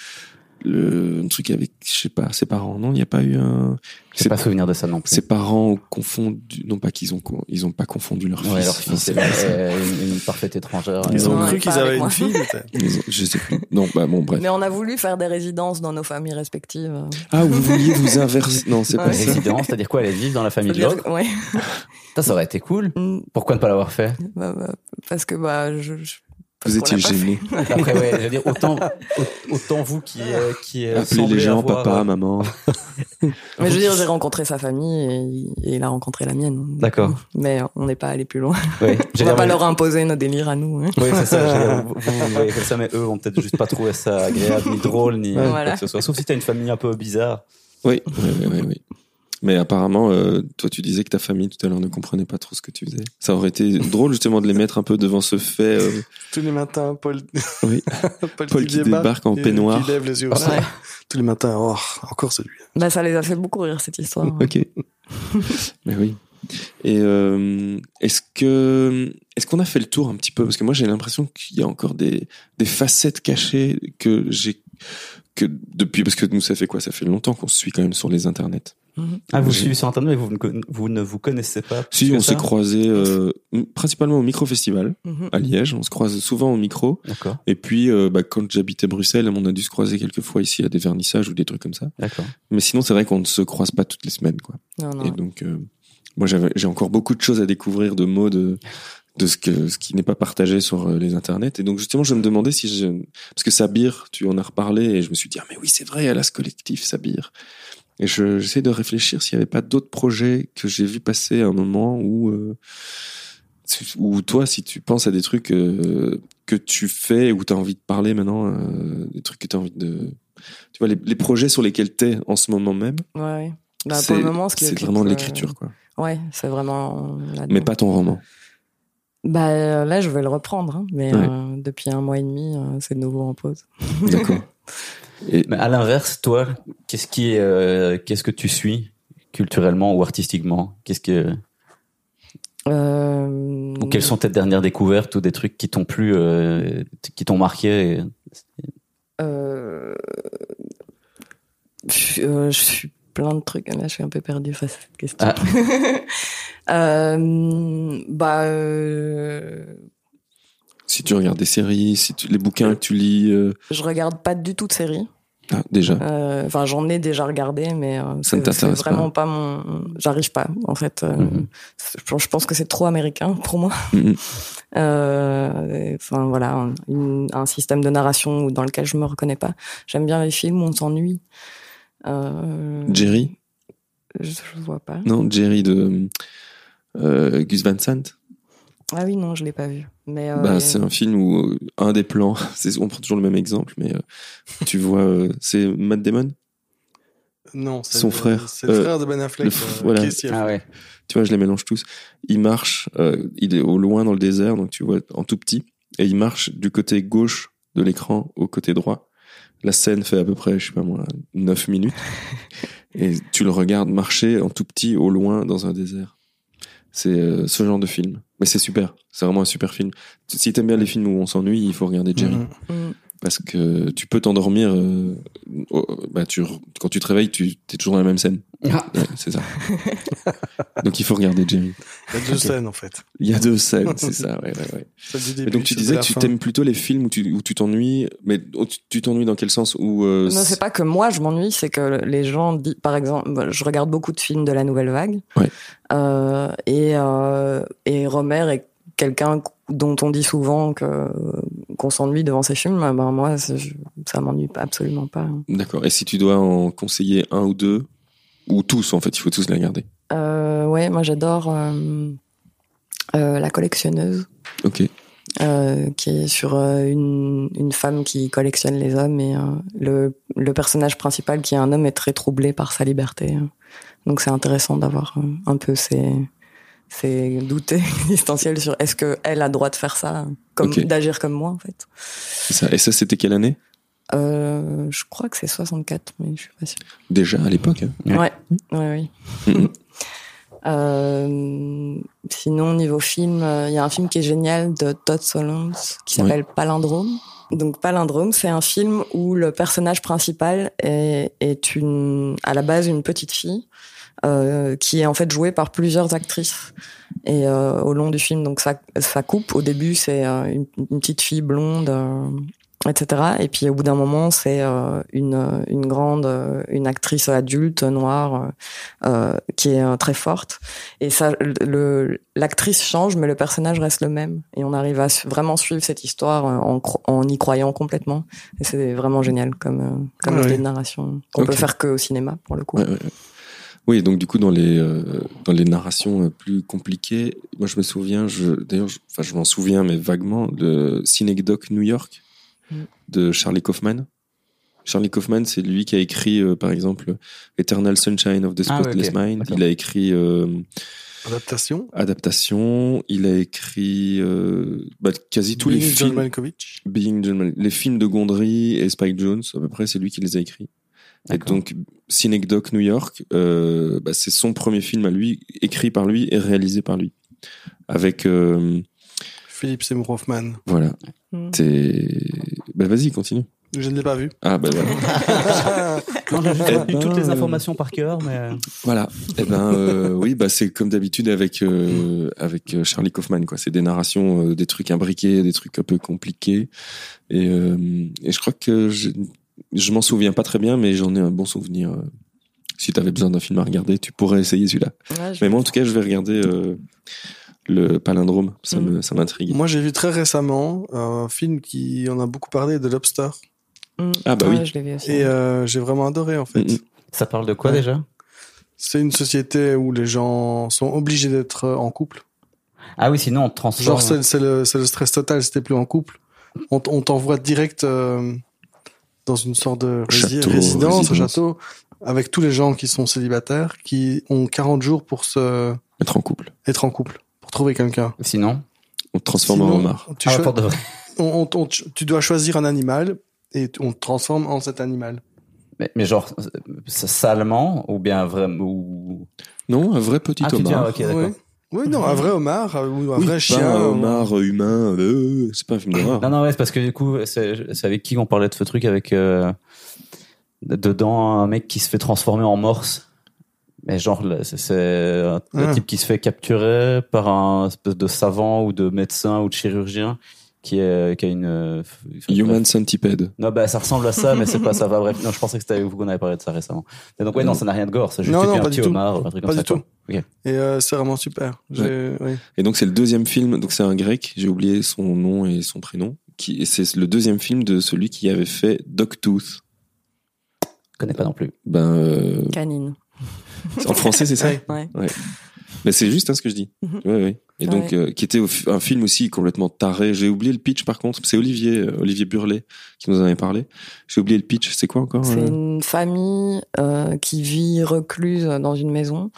le un truc avec, je sais pas, ses parents. Non, il n'y a pas eu un. Ses, pas souvenir de ça non plus. ses parents ont confondu, non pas qu'ils ont, ils ont pas confondu leur Ouais, fils. leur fils, c'est c'est- euh, une, une parfaite étrangère. Ils ont cru qu'ils avaient une fille, peut-être. ils ont- je sais plus. Non, bah bon, bref. Mais on a voulu faire des résidences dans nos familles respectives. Ah, vous vouliez vous inverser Non, c'est pas ça. Résidence, c'est-à-dire quoi Aller vivre dans la famille de l'autre ouais. Ça, ça aurait été cool. Mm, Pourquoi ne pas l'avoir fait? Bah, bah, parce que bah je. Vous étiez gêné. Après, ouais, je veux dire, autant, au- autant vous qui, euh, qui euh, Appelez les gens, avoir, papa, euh, maman. Mais je veux dire, j'ai rencontré sa famille et, il- et il a rencontré la mienne. D'accord. Mais on n'est pas allé plus loin. Ouais, On va pas leur imposer nos délires à nous. hein. Oui, c'est ça. Vous, vous, vous voyez comme ça, mais eux vont peut-être juste pas trouver ça agréable, ni drôle, ni quoi que ce soit. Sauf si t'as une famille un peu bizarre. Oui, oui, oui, oui, oui. Mais apparemment, euh, toi, tu disais que ta famille tout à l'heure ne comprenait pas trop ce que tu faisais. Ça aurait été drôle justement de les mettre un peu devant ce fait. euh, Tous les matins, Paul, oui, Paul, Paul qui débarque en peignoir. Qui lève les yeux au Ouais. Tous les matins, oh, encore celui. Bah, ça les a fait beaucoup rire cette histoire. Ok. Mais oui. Et euh, est-ce que est-ce qu'on a fait le tour un petit peu? Parce que moi j'ai l'impression qu'il y a encore des des facettes cachées que j'ai que depuis parce que nous ça fait quoi? Ça fait longtemps qu'on se suit quand même sur les internets. Mhm. Ah, vous suivez sur Internet, mais vous, ne vous ne vous connaissez pas. Si on s'est croisés euh, principalement au micro festival Mhm. à Liège, on se croise souvent au micro D'accord, et puis euh, bah, quand j'habitais Bruxelles, on a dû se croiser quelques fois ici à des vernissages ou des trucs comme ça. d'accord. Mais sinon c'est vrai qu'on ne se croise pas toutes les semaines quoi. Non, non. Et donc, euh, moi, j'avais, j'ai encore beaucoup de choses à découvrir de mots de, de ce que, ce qui n'est pas partagé sur euh, les internets. Et donc, justement, je me demandais si je, parce que Sabir, tu en as reparlé et je me suis dit, ah, mais oui, c'est vrai, elle a ce collectif, Sabir. Et je, j'essaie de réfléchir s'il n'y avait pas d'autres projets que j'ai vu passer à un moment où, euh, où toi, si tu penses à des trucs euh, que tu fais ou tu as envie de parler maintenant, euh, des trucs que tu as envie de, tu vois, les, les projets sur lesquels t'es en ce moment même, Ouais. Bah, c'est, pour le moment, ce qui c'est occupe, vraiment de euh, l'écriture, quoi. Ouais, c'est vraiment. Mais pas ton roman. Bah là, je vais le reprendre, hein, mais Ouais. depuis un mois et demi, c'est de nouveau en pause. D'accord. Et Mais à l'inverse, toi, qu'est-ce qui est, euh, qu'est-ce que tu suis culturellement ou artistiquement? Qu'est-ce que, Euh, ou quelles sont tes dernières découvertes ou des trucs qui t'ont plu, euh, qui t'ont marqué et- euh, je, euh, je suis plein de trucs. Là, je suis un peu perdue face à cette question. Ah. Euh, bah, euh, si tu regardes des séries, si tu, les bouquins que tu lis, euh, je regarde pas du tout de séries. ah, déjà. Euh, Enfin, j'en ai déjà regardé, mais euh, Ça c'est pas. vraiment pas, mon. J'arrive pas, en fait. Euh, Mhm. je- Je pense que c'est trop américain pour moi. Mhm. Enfin voilà, un, une- un système de narration dans lequel je me reconnais pas. J'aime bien les films où on s'ennuie. Jerry? je, je vois pas. Non, Jerry de Gus Van Sant. Ah oui, non, je l'ai pas vu. Mais euh, Bah, c'est un film où euh, un des plans, c'est, on prend toujours le même exemple, mais euh, tu vois, euh, c'est Matt Damon? Non, c'est Son le- frère. C'est le Euh, frère de Ben Affleck. le euh, voilà. Ah ouais. Tu vois, je les mélange tous. Il marche, euh, il est au loin dans le désert, donc tu vois en tout petit, et il marche du côté gauche de l'écran au côté droit. La scène fait à peu près, je sais pas moi, 9 minutes. et tu le regardes marcher en tout petit au loin dans un désert. C'est euh, ce genre de film. Mais c'est super. C'est vraiment un super film. Si t'aimes bien les films où on s'ennuie, il faut regarder Jerry. Mhm. mm, Parce que tu peux t'endormir, euh, oh, bah tu, quand tu te réveilles, tu es toujours dans la même scène. Ah. Ouais, c'est ça. donc il faut regarder Jerry. Il y a deux scènes, en fait. Il y a deux scènes, c'est ça, ouais, Et donc tu disais que tu t'aimes plutôt les films où tu où tu t'ennuies, mais tu- t'ennuies dans quel sens où euh, non, c'est pas que moi je m'ennuie, c'est que les gens disent, par exemple, bah, je regarde beaucoup de films de la nouvelle vague, Ouais. Euh, et euh, et Romer est quelqu'un dont on dit souvent que qu'on s'ennuie devant ses films. Ben moi, je- ça m'ennuie absolument pas. D'accord. Et si tu dois en conseiller un ou deux ou tous en fait, il faut tous les regarder. Euh, ouais, moi j'adore euh, euh, la collectionneuse. Ok. euh, qui est sur une, une femme qui collectionne les hommes et le, le personnage principal qui est un homme est très troublé par sa liberté. Donc c'est intéressant d'avoir un peu ces, ces doutes existentiels sur est-ce que elle a le droit de faire ça, comme d'agir comme moi en fait. C'est ça. Et ça, c'était quelle année? Euh, je crois que c'est 64, mais je suis pas sûre. Déjà à l'époque. hein? Ouais. Ouais, ouais, oui. Mhm. Euh, sinon, niveau film, euh, il y a un film qui est génial de Todd Solondz qui s'appelle Palindrome. Donc Palindrome, c'est un film où le personnage principal est, est une, à la base une petite fille euh, qui est en fait jouée par plusieurs actrices et euh, au long du film. Donc ça, ça coupe. Au début, c'est euh, une, une petite fille blonde. euh, etc. Et puis au bout d'un moment, c'est euh, une, une grande, une actrice adulte noire qui est euh, très forte. Et ça, le l'actrice change, mais le personnage reste le même. Et on arrive à vraiment suivre cette histoire en, en y croyant complètement. Et c'est vraiment génial comme comme de narration qu'on Ok. peut faire que au cinéma pour le coup. Ouais, ouais, ouais. Oui, donc du coup dans les euh, dans les narrations euh, plus compliquées, moi je me souviens, je d'ailleurs, je- enfin je m'en souviens mais vaguement de Synecdoche New York Mm. de Charlie Kaufman. Charlie Kaufman, c'est lui qui a écrit euh, par exemple Eternal Sunshine of the Ah, ouais, Spotless ok. Mind. D'accord. Il a écrit euh, Adaptation? Adaptation. Il a écrit euh, bah, quasi tous les Being John films. Malkovich? Being John Mal- les films de Gondry et Spike Jones, à peu près, c'est lui qui les a écrits. Et donc, Synecdoche New York, euh, bah, c'est son premier film à lui, écrit par lui et réalisé par lui. Avec, euh, Philippe Seymour Hoffman. voilà, Mm. t'es... Bah, vas-y, continue. Je ne l'ai pas vu. Ah, bah, voilà. Non, j'ai juste Eh toutes ben, les euh, informations par cœur, mais voilà. Eh ben, euh, oui, bah, c'est comme d'habitude avec, euh, avec euh, Charlie Kaufman, quoi. C'est des narrations, euh, des trucs imbriqués, des trucs un peu compliqués. Et, euh, et je crois que je, je m'en souviens pas très bien, mais j'en ai un bon souvenir. euh. Si t'avais besoin d'un film à regarder, tu pourrais essayer celui-là. Ouais, Mais moi, en tout cas, je vais regarder euh, le palindrome. Ça me, ça m'intrigue. Moi, j'ai vu très récemment un film qui en a beaucoup parlé, de Lobster. Mm. Ah, bah Ouais, oui. je l'ai vu aussi. Et euh, j'ai vraiment adoré, en fait. Mm, mm. ça parle de quoi Ouais. déjà? C'est une société où les gens sont obligés d'être en couple. Ah oui, sinon on te transforme. Genre, c'est le, stress total si t'es plus en couple. On, on t'envoie direct euh, dans une sorte de rési- Château, résidence, résidence. château, avec tous les gens qui sont célibataires, qui ont 40 jours pour se Être en couple. être en couple, pour trouver quelqu'un. Sinon, On te transforme en homard. tu, ah, de vrai. on- on- on- tu dois choisir un animal et on te transforme en cet animal. Mais, mais genre c'est salement ou bien vraiment ou Non, un vrai petit ah tu homard. ok d'accord. Oui. Oui, non, un vrai homard euh, ou un Oui, vrai pas chien. un euh, homard humain. euh, c'est pas un film d'horreur. Non non ouais c'est parce que du coup c'est c'est avec qui on parlait de ce truc avec euh, dedans un mec qui se fait transformer en morse. Mais genre c'est c'est un un Ah. type qui se fait capturer par un espèce de savant ou de médecin ou de chirurgien qui est qui a une euh, Human Centipede. Non, bah, ça ressemble à ça, mais c'est pas ça. Va, bref, non, je pensais que c'était avec vous qu'on avait parlé de ça récemment. Donc, ouais, non, ça n'a rien de gore. C'est juste Non, non, un pas petit du tout. homard, un truc Pas du tout. Et euh, c'est vraiment super. Oui. Et donc c'est le deuxième film. Donc c'est un grec. J'ai oublié son nom et son prénom. Qui et c'est le deuxième film de celui qui avait fait Dogtooth. Je connais pas non plus. Ben euh, Canine. en français c'est ça. Ouais. Ouais. Mais c'est juste hein, ce que je dis. Mhm. Ouais, ouais. Et donc, euh, qui était un film aussi complètement taré. J'ai oublié le pitch par contre. C'est Olivier, euh, Olivier Burlet qui nous en avait parlé. J'ai oublié le pitch. C'est quoi encore C'est euh une famille euh, qui vit recluse dans une maison.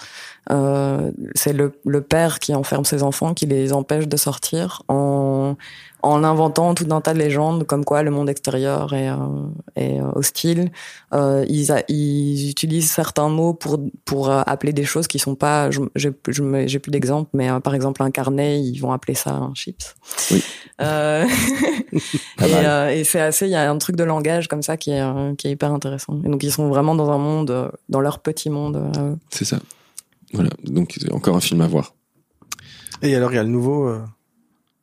Euh, c'est le, le père qui enferme ses enfants, qui les empêche de sortir en, en inventant tout un tas de légendes comme quoi le monde extérieur est, euh, est euh, hostile. Euh, ils, a- ils utilisent certains mots pour, pour euh, appeler des choses qui sont pas... je- J'ai je me- j'ai plus d'exemples, mais euh, par exemple un carnet, ils vont appeler ça un chips. Oui. Euh, et euh, et c'est assez, il y a un truc de langage comme ça qui est, euh, qui est hyper intéressant. Et donc ils sont vraiment dans un monde, dans leur petit monde. euh, C'est ça. Voilà. Donc encore un film à voir. Et alors, il y a le nouveau euh,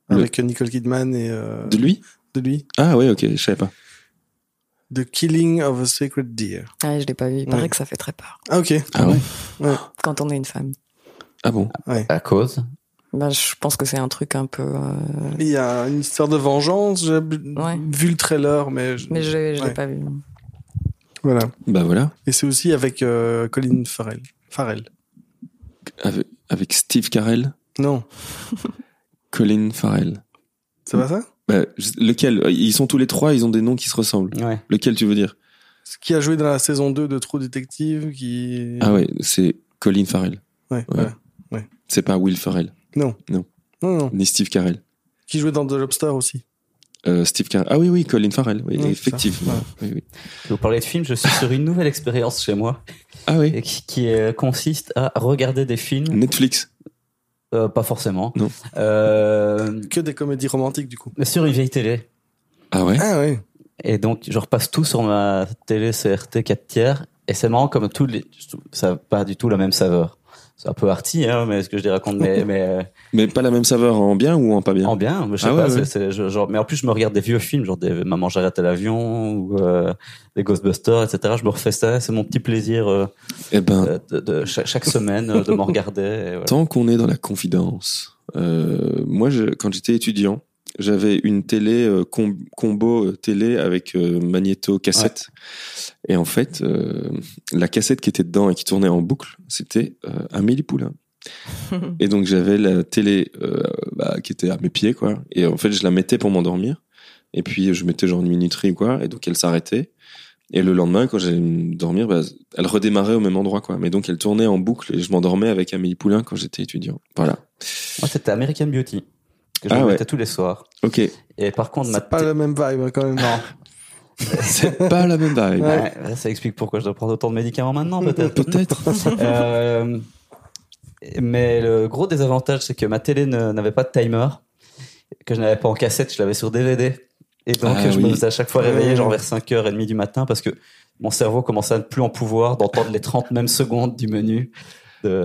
avec Nicole Kidman et euh, De lui de lui. Ah ouais, ok. Je savais pas. The Killing of a Sacred Deer. Ah, je l'ai pas vu. Il paraît Ouais. que ça fait très peur Ah, ok. Ah ouais. quand on est une femme. Ah bon. À cause. Ben, je pense que c'est un truc un peu. euh, Il y a une histoire de vengeance. J'ai Ouais. vu le trailer, mais, je- Mais je, je l'ai Ouais. pas vu. voilà. Bah voilà. Et c'est aussi avec euh, Colin Farrell. Farrell. Avec, avec Steve Carell, Non. Colin Farrell. C'est pas ça? Bah, lequel? Ils sont tous les trois, ils ont des noms qui se ressemblent. Ouais. Lequel tu veux dire? Ce Qui a joué dans la saison 2 de True Detective qui... Ah ouais, c'est Colin Farrell. Ouais, Ouais. voilà. C'est pas Will Ferrell, Non. Non. Non, non. ni Steve Carell. Qui jouait dans The Lobster aussi. Euh, Steve Carell. Ah oui, oui, Colin Farrell. Oui, Ouais, effectivement. ça, Oui, oui. Vous parlez de films, je suis sur une nouvelle expérience chez moi Ah oui. qui, euh, consiste à regarder des films, Netflix. Euh, pas forcément, Non. euh, Que des comédies romantiques, du coup. mais sur une vieille télé. Ah ouais? Ah ouais. Et donc, je repasse tout sur ma télé CRT 4 tiers. Et c'est marrant comme tous les, ça n'a pas du tout la même saveur. C'est un peu arty, hein, mais ce que je les raconte, mais, mais Mais pas la même saveur en bien ou en pas bien? En bien. Je sais Ah pas. ouais, c'est- ouais. c'est- je- genre, mais en plus, je me regarde des vieux films, genre des Maman j'arrête à l'avion ou euh, des Ghostbusters, etc. Je me refais ça. C'est mon petit plaisir euh, Eh ben, euh, de, de chaque, chaque semaine euh, de m'en regarder. voilà. tant qu'on est dans la confidence, euh, moi, je, quand j'étais étudiant, j'avais une télé euh, com- combo euh, télé avec euh, magnéto cassette. Et en fait, euh, la cassette qui était dedans et qui tournait en boucle, c'était euh, Amélie Poulain. Et donc j'avais la télé euh, bah, qui était à mes pieds, quoi. Et en fait, je la mettais pour m'endormir. Et puis je mettais genre une minuterie, quoi. Et donc elle s'arrêtait. Et le lendemain, quand j'allais me dormir, bah, elle redémarrait au même endroit, quoi. Mais donc elle tournait en boucle et je m'endormais avec Amélie Poulain quand j'étais étudiant. Voilà. Moi, c'était American Beauty que je Ah ouais. mettais tous les soirs. Ok. Et par contre, ma C'est pas la même vibe, hein, quand même. non. C'est pas la même vibe. Ouais, ça explique pourquoi je dois prendre autant de médicaments maintenant, peut-être. Peut-être. Euh, mais le gros désavantage, c'est que ma télé n'avait pas de timer, que je n'avais pas en cassette, je l'avais sur DVD. Et donc, Ah je me faisais à chaque fois réveiller, genre vers 5h30 du matin, parce que mon cerveau commençait à ne plus en pouvoir d'entendre les 30 mêmes secondes du menu.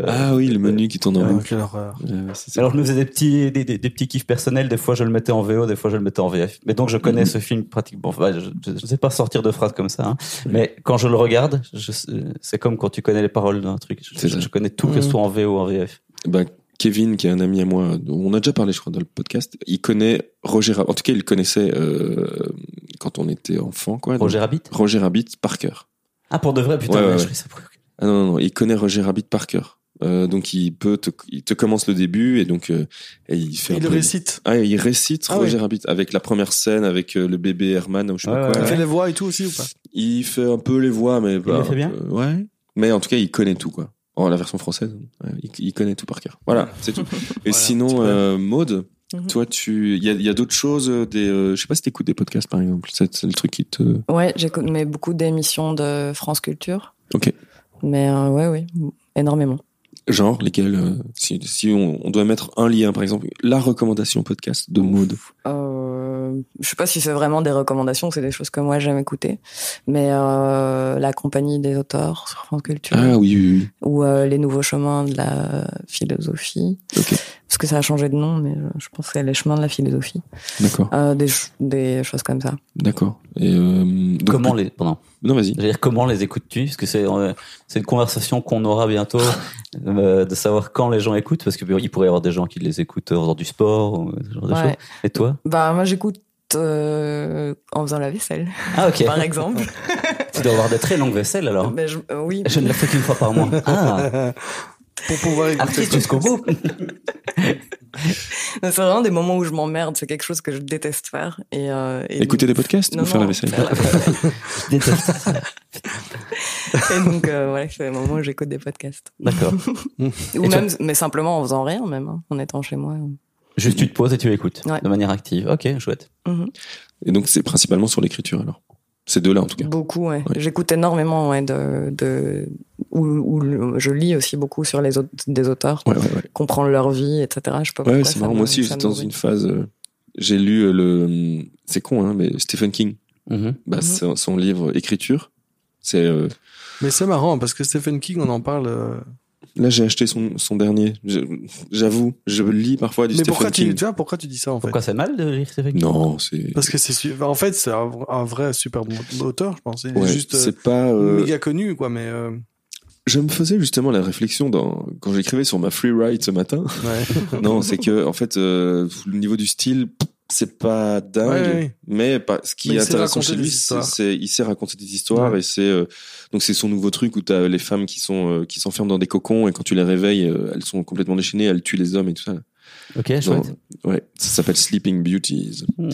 Ah oui, le menu qui tourne en boucle. quelle horreur. Euh. Alors, je me faisais des petits, des, des, des petits kiffs personnels. Des fois, je le mettais en VO, des fois, je le mettais en VF. Mais donc, je connais Mhm. ce film pratiquement. Enfin, je, je sais pas sortir de phrases comme ça. hein. Mais quand je le regarde, je, c'est comme quand tu connais les paroles d'un truc. Je, connais tout, que ce Mhm. soit en VO ou en VF. Bah, Kevin, qui est un ami à moi, dont on a déjà parlé, je crois, dans le podcast, il connaît Roger Rabbit. En tout cas, il connaissait euh, quand on était enfant, quoi. Roger Rabbit? Roger Rabbit par cœur. Ah, pour de vrai, putain, Ouais, ouais, ouais, je ça Ah non, non, non, il connaît Roger Rabbit par cœur. Euh, donc il peut te, il te commence le début et donc euh, et il fait Il récite. Ah, il récite Ah Roger oui. Rabbit avec la première scène avec euh, le bébé Herman ou je sais Ouais, pas ouais, quoi. Il fait les voix et tout aussi ou pas? Il fait un peu les voix, mais le fait bien? euh, ouais. Mais en tout cas, il connaît tout quoi. Oh, la version française, ouais, il, il connaît tout par cœur. Voilà, c'est tout. Et Voilà, sinon, euh, Maude, Mhm. toi, tu, il y a, il y a d'autres choses, des, euh, je sais pas si t'écoutes des podcasts par exemple. C'est c'est le truc qui te. Ouais, j'écoute mais beaucoup d'émissions de France Culture. Ok. Mais euh, ouais, oui, énormément. Genre lesquels euh, Si, si on, on doit mettre un lien, par exemple, la recommandation podcast de Maude. Euh, je sais pas si c'est vraiment des recommandations, c'est des choses que moi j'aime écouter. Mais euh, la compagnie des auteurs sur France Culture Ah oui, oui, oui. ou euh, les nouveaux chemins de la philosophie, Ok, parce que ça a changé de nom, mais je- je pense que c'est les chemins de la philosophie. d'accord, Euh, des, ch- des choses comme ça. d'accord. Et euh, donc- Comment les, pardon. Non, vas-y. Dire comment les écoutes-tu? Parce que c'est euh, c'est une conversation qu'on aura bientôt euh, de savoir quand les gens écoutent, parce que il pourrait y avoir des gens qui les écoutent en faisant du sport ou ce genre de choses. Et toi? Bah moi j'écoute euh, en faisant la vaisselle, Ah ok. par exemple. tu dois avoir de très longues vaisselles alors. Mais je- euh, oui. Je ne la fais qu'une fois par mois. Ah, Pour pouvoir écouter. jusqu'au bout. C'est vraiment des moments où je m'emmerde. C'est quelque chose que je déteste faire. Et, euh, et Écouter des podcasts Non, ou faire non, la vaisselle faire la vaisselle. Je déteste ça. Et donc, euh, voilà, c'est des moments où j'écoute des podcasts. D'accord. Ou Et toi même, mais simplement en faisant rien, même, hein, en étant chez moi. Juste tu te poses et tu écoutes Ouais. de manière active. Ok, chouette. Mhm. Et donc c'est principalement sur l'écriture alors? Ces deux-là en tout cas. Beaucoup, ouais. Ouais. J'écoute énormément, ouais, de, de, ou, ou le- je lis aussi beaucoup sur les autres, des auteurs, Ouais, ouais, ouais. comprendre leur vie, etc. Je sais pas Ouais, pourquoi c'est marrant. Moi aussi, j'étais dans une phase. euh, j'ai lu euh, le. C'est con, hein, mais Stephen King. Mhm. Bah, Mhm. c'est son livre Écriture. C'est euh, Mais c'est marrant parce que Stephen King, on en parle. Euh, là j'ai acheté son son dernier. Je- J'avoue, je lis parfois du Mais Stephen pourquoi tu, King. tu vois, pourquoi tu dis ça en fait? Pourquoi c'est mal de lire Stephen King? Non, c'est. Parce que c'est en fait c'est un, un vrai super bon auteur, je pense. Il est Ouais, juste euh, c'est pas. euh, méga connu quoi, mais euh, Je me faisais justement la réflexion dans quand j'écrivais sur ma free write ce matin. ouais. non, c'est que en fait, euh, le niveau du style, c'est pas dingue. Ouais, ouais. Mais pas- ce qui Mais est intéressant chez lui, c'est il sait raconter des histoires Ouais. et c'est euh, donc c'est son nouveau truc où t'as les femmes qui sont euh, qui s'enferment dans des cocons et quand tu les réveilles, euh, elles sont complètement déchaînées, elles tuent les hommes et tout ça. Ok, Dans- chouette. ouais, ça s'appelle Sleeping Beauties. Hmm. Mhm.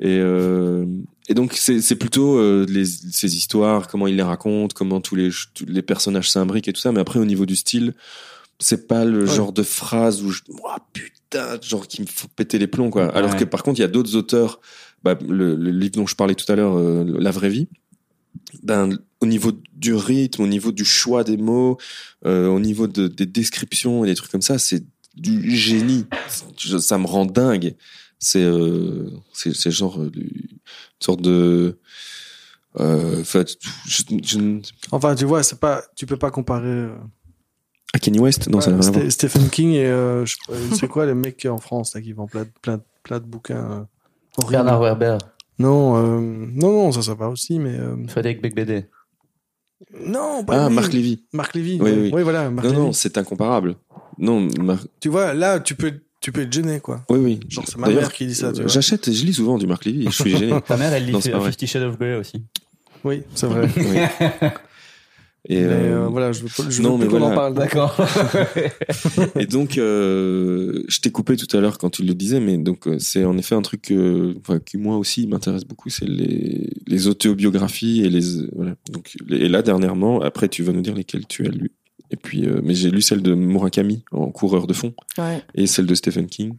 Et, euh, et donc c'est c'est plutôt euh, les, ces histoires, comment il les raconte, comment tous les tous les personnages s'imbriquent et tout ça. Mais après au niveau du style, c'est pas le Ouais. genre de phrase où je oh, putain, genre qui me faut péter les plombs quoi. Alors Ouais. que par contre il y a d'autres auteurs, bah, le, le livre dont je parlais tout à l'heure, euh, La vraie vie. Ben, au niveau du rythme, au niveau du choix des mots, euh, au niveau de, des descriptions et des trucs comme ça, c'est du génie. Ça me rend dingue. C'est euh, c'est genre euh, une sorte de euh, enfin, je, je- Enfin, tu vois, c'est pas, tu peux pas comparer. Euh, à Kenny West non ça n'a rien à voir. Stephen King et euh, je c'est quoi les mecs en France là, qui vendent plein, de- plein, de- plein de bouquins. euh. Bernard Werber, Non, euh, non, non, ça, ça va aussi, mais euh, Frédéric Becbédé. non, pas ah lui. Marc Lévy Marc Lévy. Oui, oui, oui. voilà, Marc non Lévy. non c'est incomparable non Mar- Tu vois, là, tu peux, tu peux être gêné, quoi. oui oui Genre, c'est ma mère qui dit ça, euh, j'achète et je lis souvent du Marc Lévy je suis gêné Ta mère, elle lit Non, c'est pas vrai. Fifty Shades of Grey aussi. Oui, c'est vrai. Oui. et mais euh, euh, voilà, je veux, pas- je non, veux mais plus qu'on en parle. D'accord. Et donc, euh, je t'ai coupé tout à l'heure quand tu le disais, mais donc euh, c'est en effet un truc enfin, qui moi aussi m'intéresse beaucoup, c'est les, les autobiographies et les voilà. Donc, et là dernièrement, après tu vas nous dire lesquelles tu as lu. Et puis, euh, mais j'ai lu celle de Murakami en coureur de fond Ouais. et celle de Stephen King.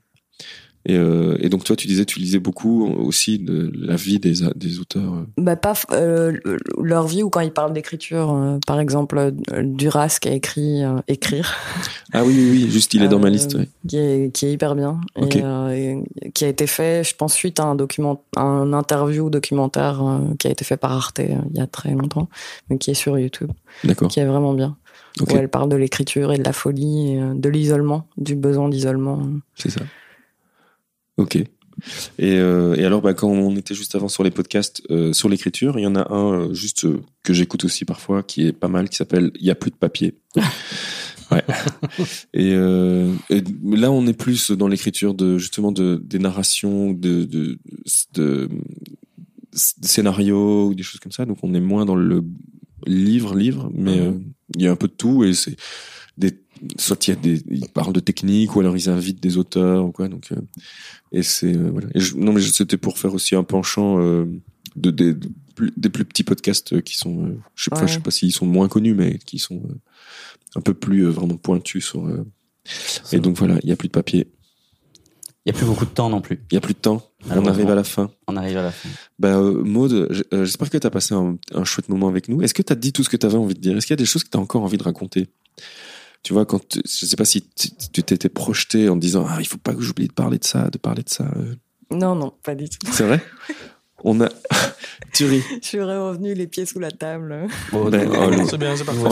Et, euh, et donc toi, tu disais, tu lisais beaucoup aussi de la vie des, auteurs. euh. Bah pas euh, le- leur vie ou quand ils parlent d'écriture, euh, par exemple Duras qui a écrit écrire, Ah oui, oui, oui, juste il est dans ma liste. qui est qui est hyper bien et, et qui a été fait, je pense suite à un document, un interview documentaire qui a été fait par Arte il y a très longtemps, mais qui est sur YouTube, D'accord. qui est vraiment bien. Où elle parle de l'écriture et de la folie, et, de l'isolement, du besoin d'isolement. c'est ça. Ok. Et, euh, et alors, bah, quand on était juste avant sur les podcasts euh, sur l'écriture, il y en a un euh, juste euh, que j'écoute aussi parfois, qui est pas mal, qui s'appelle Il y a plus de papier. ouais. Et, euh, et là, on est plus dans l'écriture de justement de des narrations, de de, de, de scénarios ou des choses comme ça. Donc, on est moins dans le livre, livre, mais il y a un peu de tout et c'est des soit il y a des ils parlent de technique ou alors ils invitent des auteurs ou quoi donc euh, et c'est euh, voilà. Et je- non mais c'était pour faire aussi un penchant euh, de, des de plus, des plus petits podcasts euh, qui sont euh, je sais pas Ouais. je sais pas s'ils sont moins connus mais qui sont euh, un peu plus euh, vraiment pointus sur euh, et donc voilà il y a plus de papier. Il y a plus beaucoup de temps non plus. il y a plus de temps. On arrive à la fin. On arrive à la fin. bah euh, Maud j- euh, j'espère que tu as passé un, un chouette moment avec nous. Est-ce que tu as dit tout ce que tu avais envie de dire? Est-ce qu'il y a des choses que tu as encore envie de raconter? Tu vois, quand je sais pas si tu t'étais projeté en disant ah il faut pas que j'oublie de parler de ça, de parler de ça. euh. Non, non, pas du tout. C'est vrai? On a tu ris. Je suis revenu les pieds sous la table. Bon, Ben, oh, C'est bien, c'est parfait. En-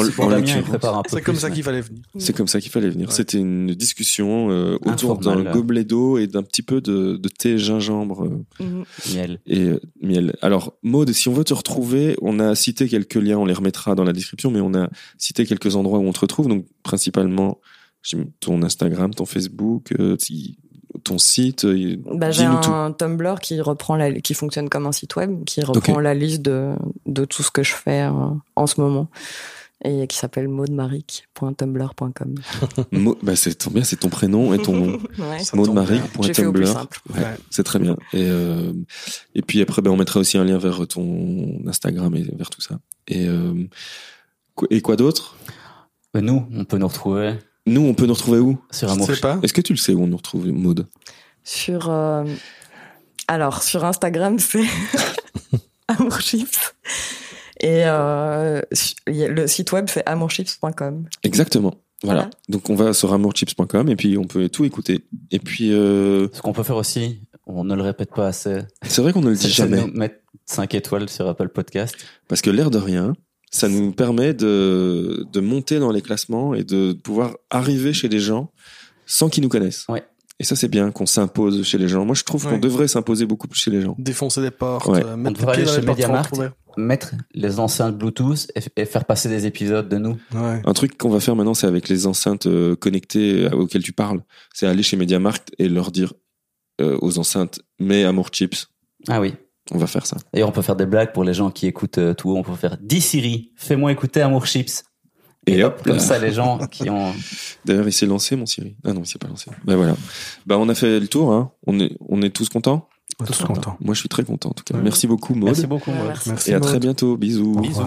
en C'est comme ça qu'il fallait venir. C'est comme ça qu'il fallait venir. Ouais. C'était une discussion euh, autour d'un gobelet d'eau et d'un petit peu de, de thé gingembre euh, Mhm. Miel. et euh, miel. Alors Maud, si on veut te retrouver, on a cité quelques liens, on les remettra dans la description, mais on a cité quelques endroits où on te retrouve, donc principalement j'ai mis ton Instagram, ton Facebook, euh, ton site. euh, Bah, j'ai tout. un Tumblr qui reprend la, qui fonctionne comme un site web, qui reprend la liste de, de tout ce que je fais euh, en ce moment. Et qui s'appelle maudemaric.tumblr.com. Maud- bah c'est ton bien, c'est ton prénom et ton nom. Ouais. Maudemaric.tumblr. c'est très bien. Et, euh, et puis après, ben, on mettra aussi un lien vers ton Instagram et vers tout ça. Et, euh, quoi- et quoi d'autre? Nous, on peut nous retrouver Nous, on peut nous retrouver où? Sur Je Amour. sais pas. Est-ce que tu le sais où on nous retrouve, Maud? Sur, euh, alors, sur Instagram, c'est amourchips. Et euh, il y a- le site web, c'est amourchips.com. Exactement. Voilà. Voilà. Donc on va sur amourchips.com et puis on peut tout écouter. Et puis euh, Ce qu'on peut faire aussi, on ne le répète pas assez, c'est vrai qu'on ne le dit c'est jamais de nous mettre 5 étoiles sur Apple Podcast. parce que l'air de rien, ça nous permet de de monter dans les classements et de pouvoir arriver chez des gens sans qu'ils nous connaissent. Ouais. Et ça c'est bien qu'on s'impose chez les gens. Moi je trouve qu'on devrait s'imposer beaucoup plus chez les gens. Défoncer des portes, Ouais. euh, On mettre devrait des pieds aller dans chez les MediaMarkt. Mettre les enceintes Bluetooth et, et faire passer des épisodes de nous. Ouais. Un truc qu'on va faire maintenant, c'est avec les enceintes euh, connectées euh, auxquelles tu parles. C'est aller chez MediaMarkt et leur dire euh, aux enceintes, mais Amour Chips. Ah oui. On va faire ça. D'ailleurs, on peut faire des blagues pour les gens qui écoutent euh, tout. On peut faire Dis Siri, fais-moi écouter Amour Chips. Et hop Comme là. ça, les gens qui ont. D'ailleurs, il s'est lancé, mon Siri. Ah non, il s'est pas lancé. Ben voilà. Bah, on a fait le tour, hein. On est, on est tous contents? Tous contents. Moi, je suis très content, en tout cas. Ouais. Merci beaucoup, Maud. Merci beaucoup. Maud. merci. Et à très bientôt. Bisous. Au Bisous.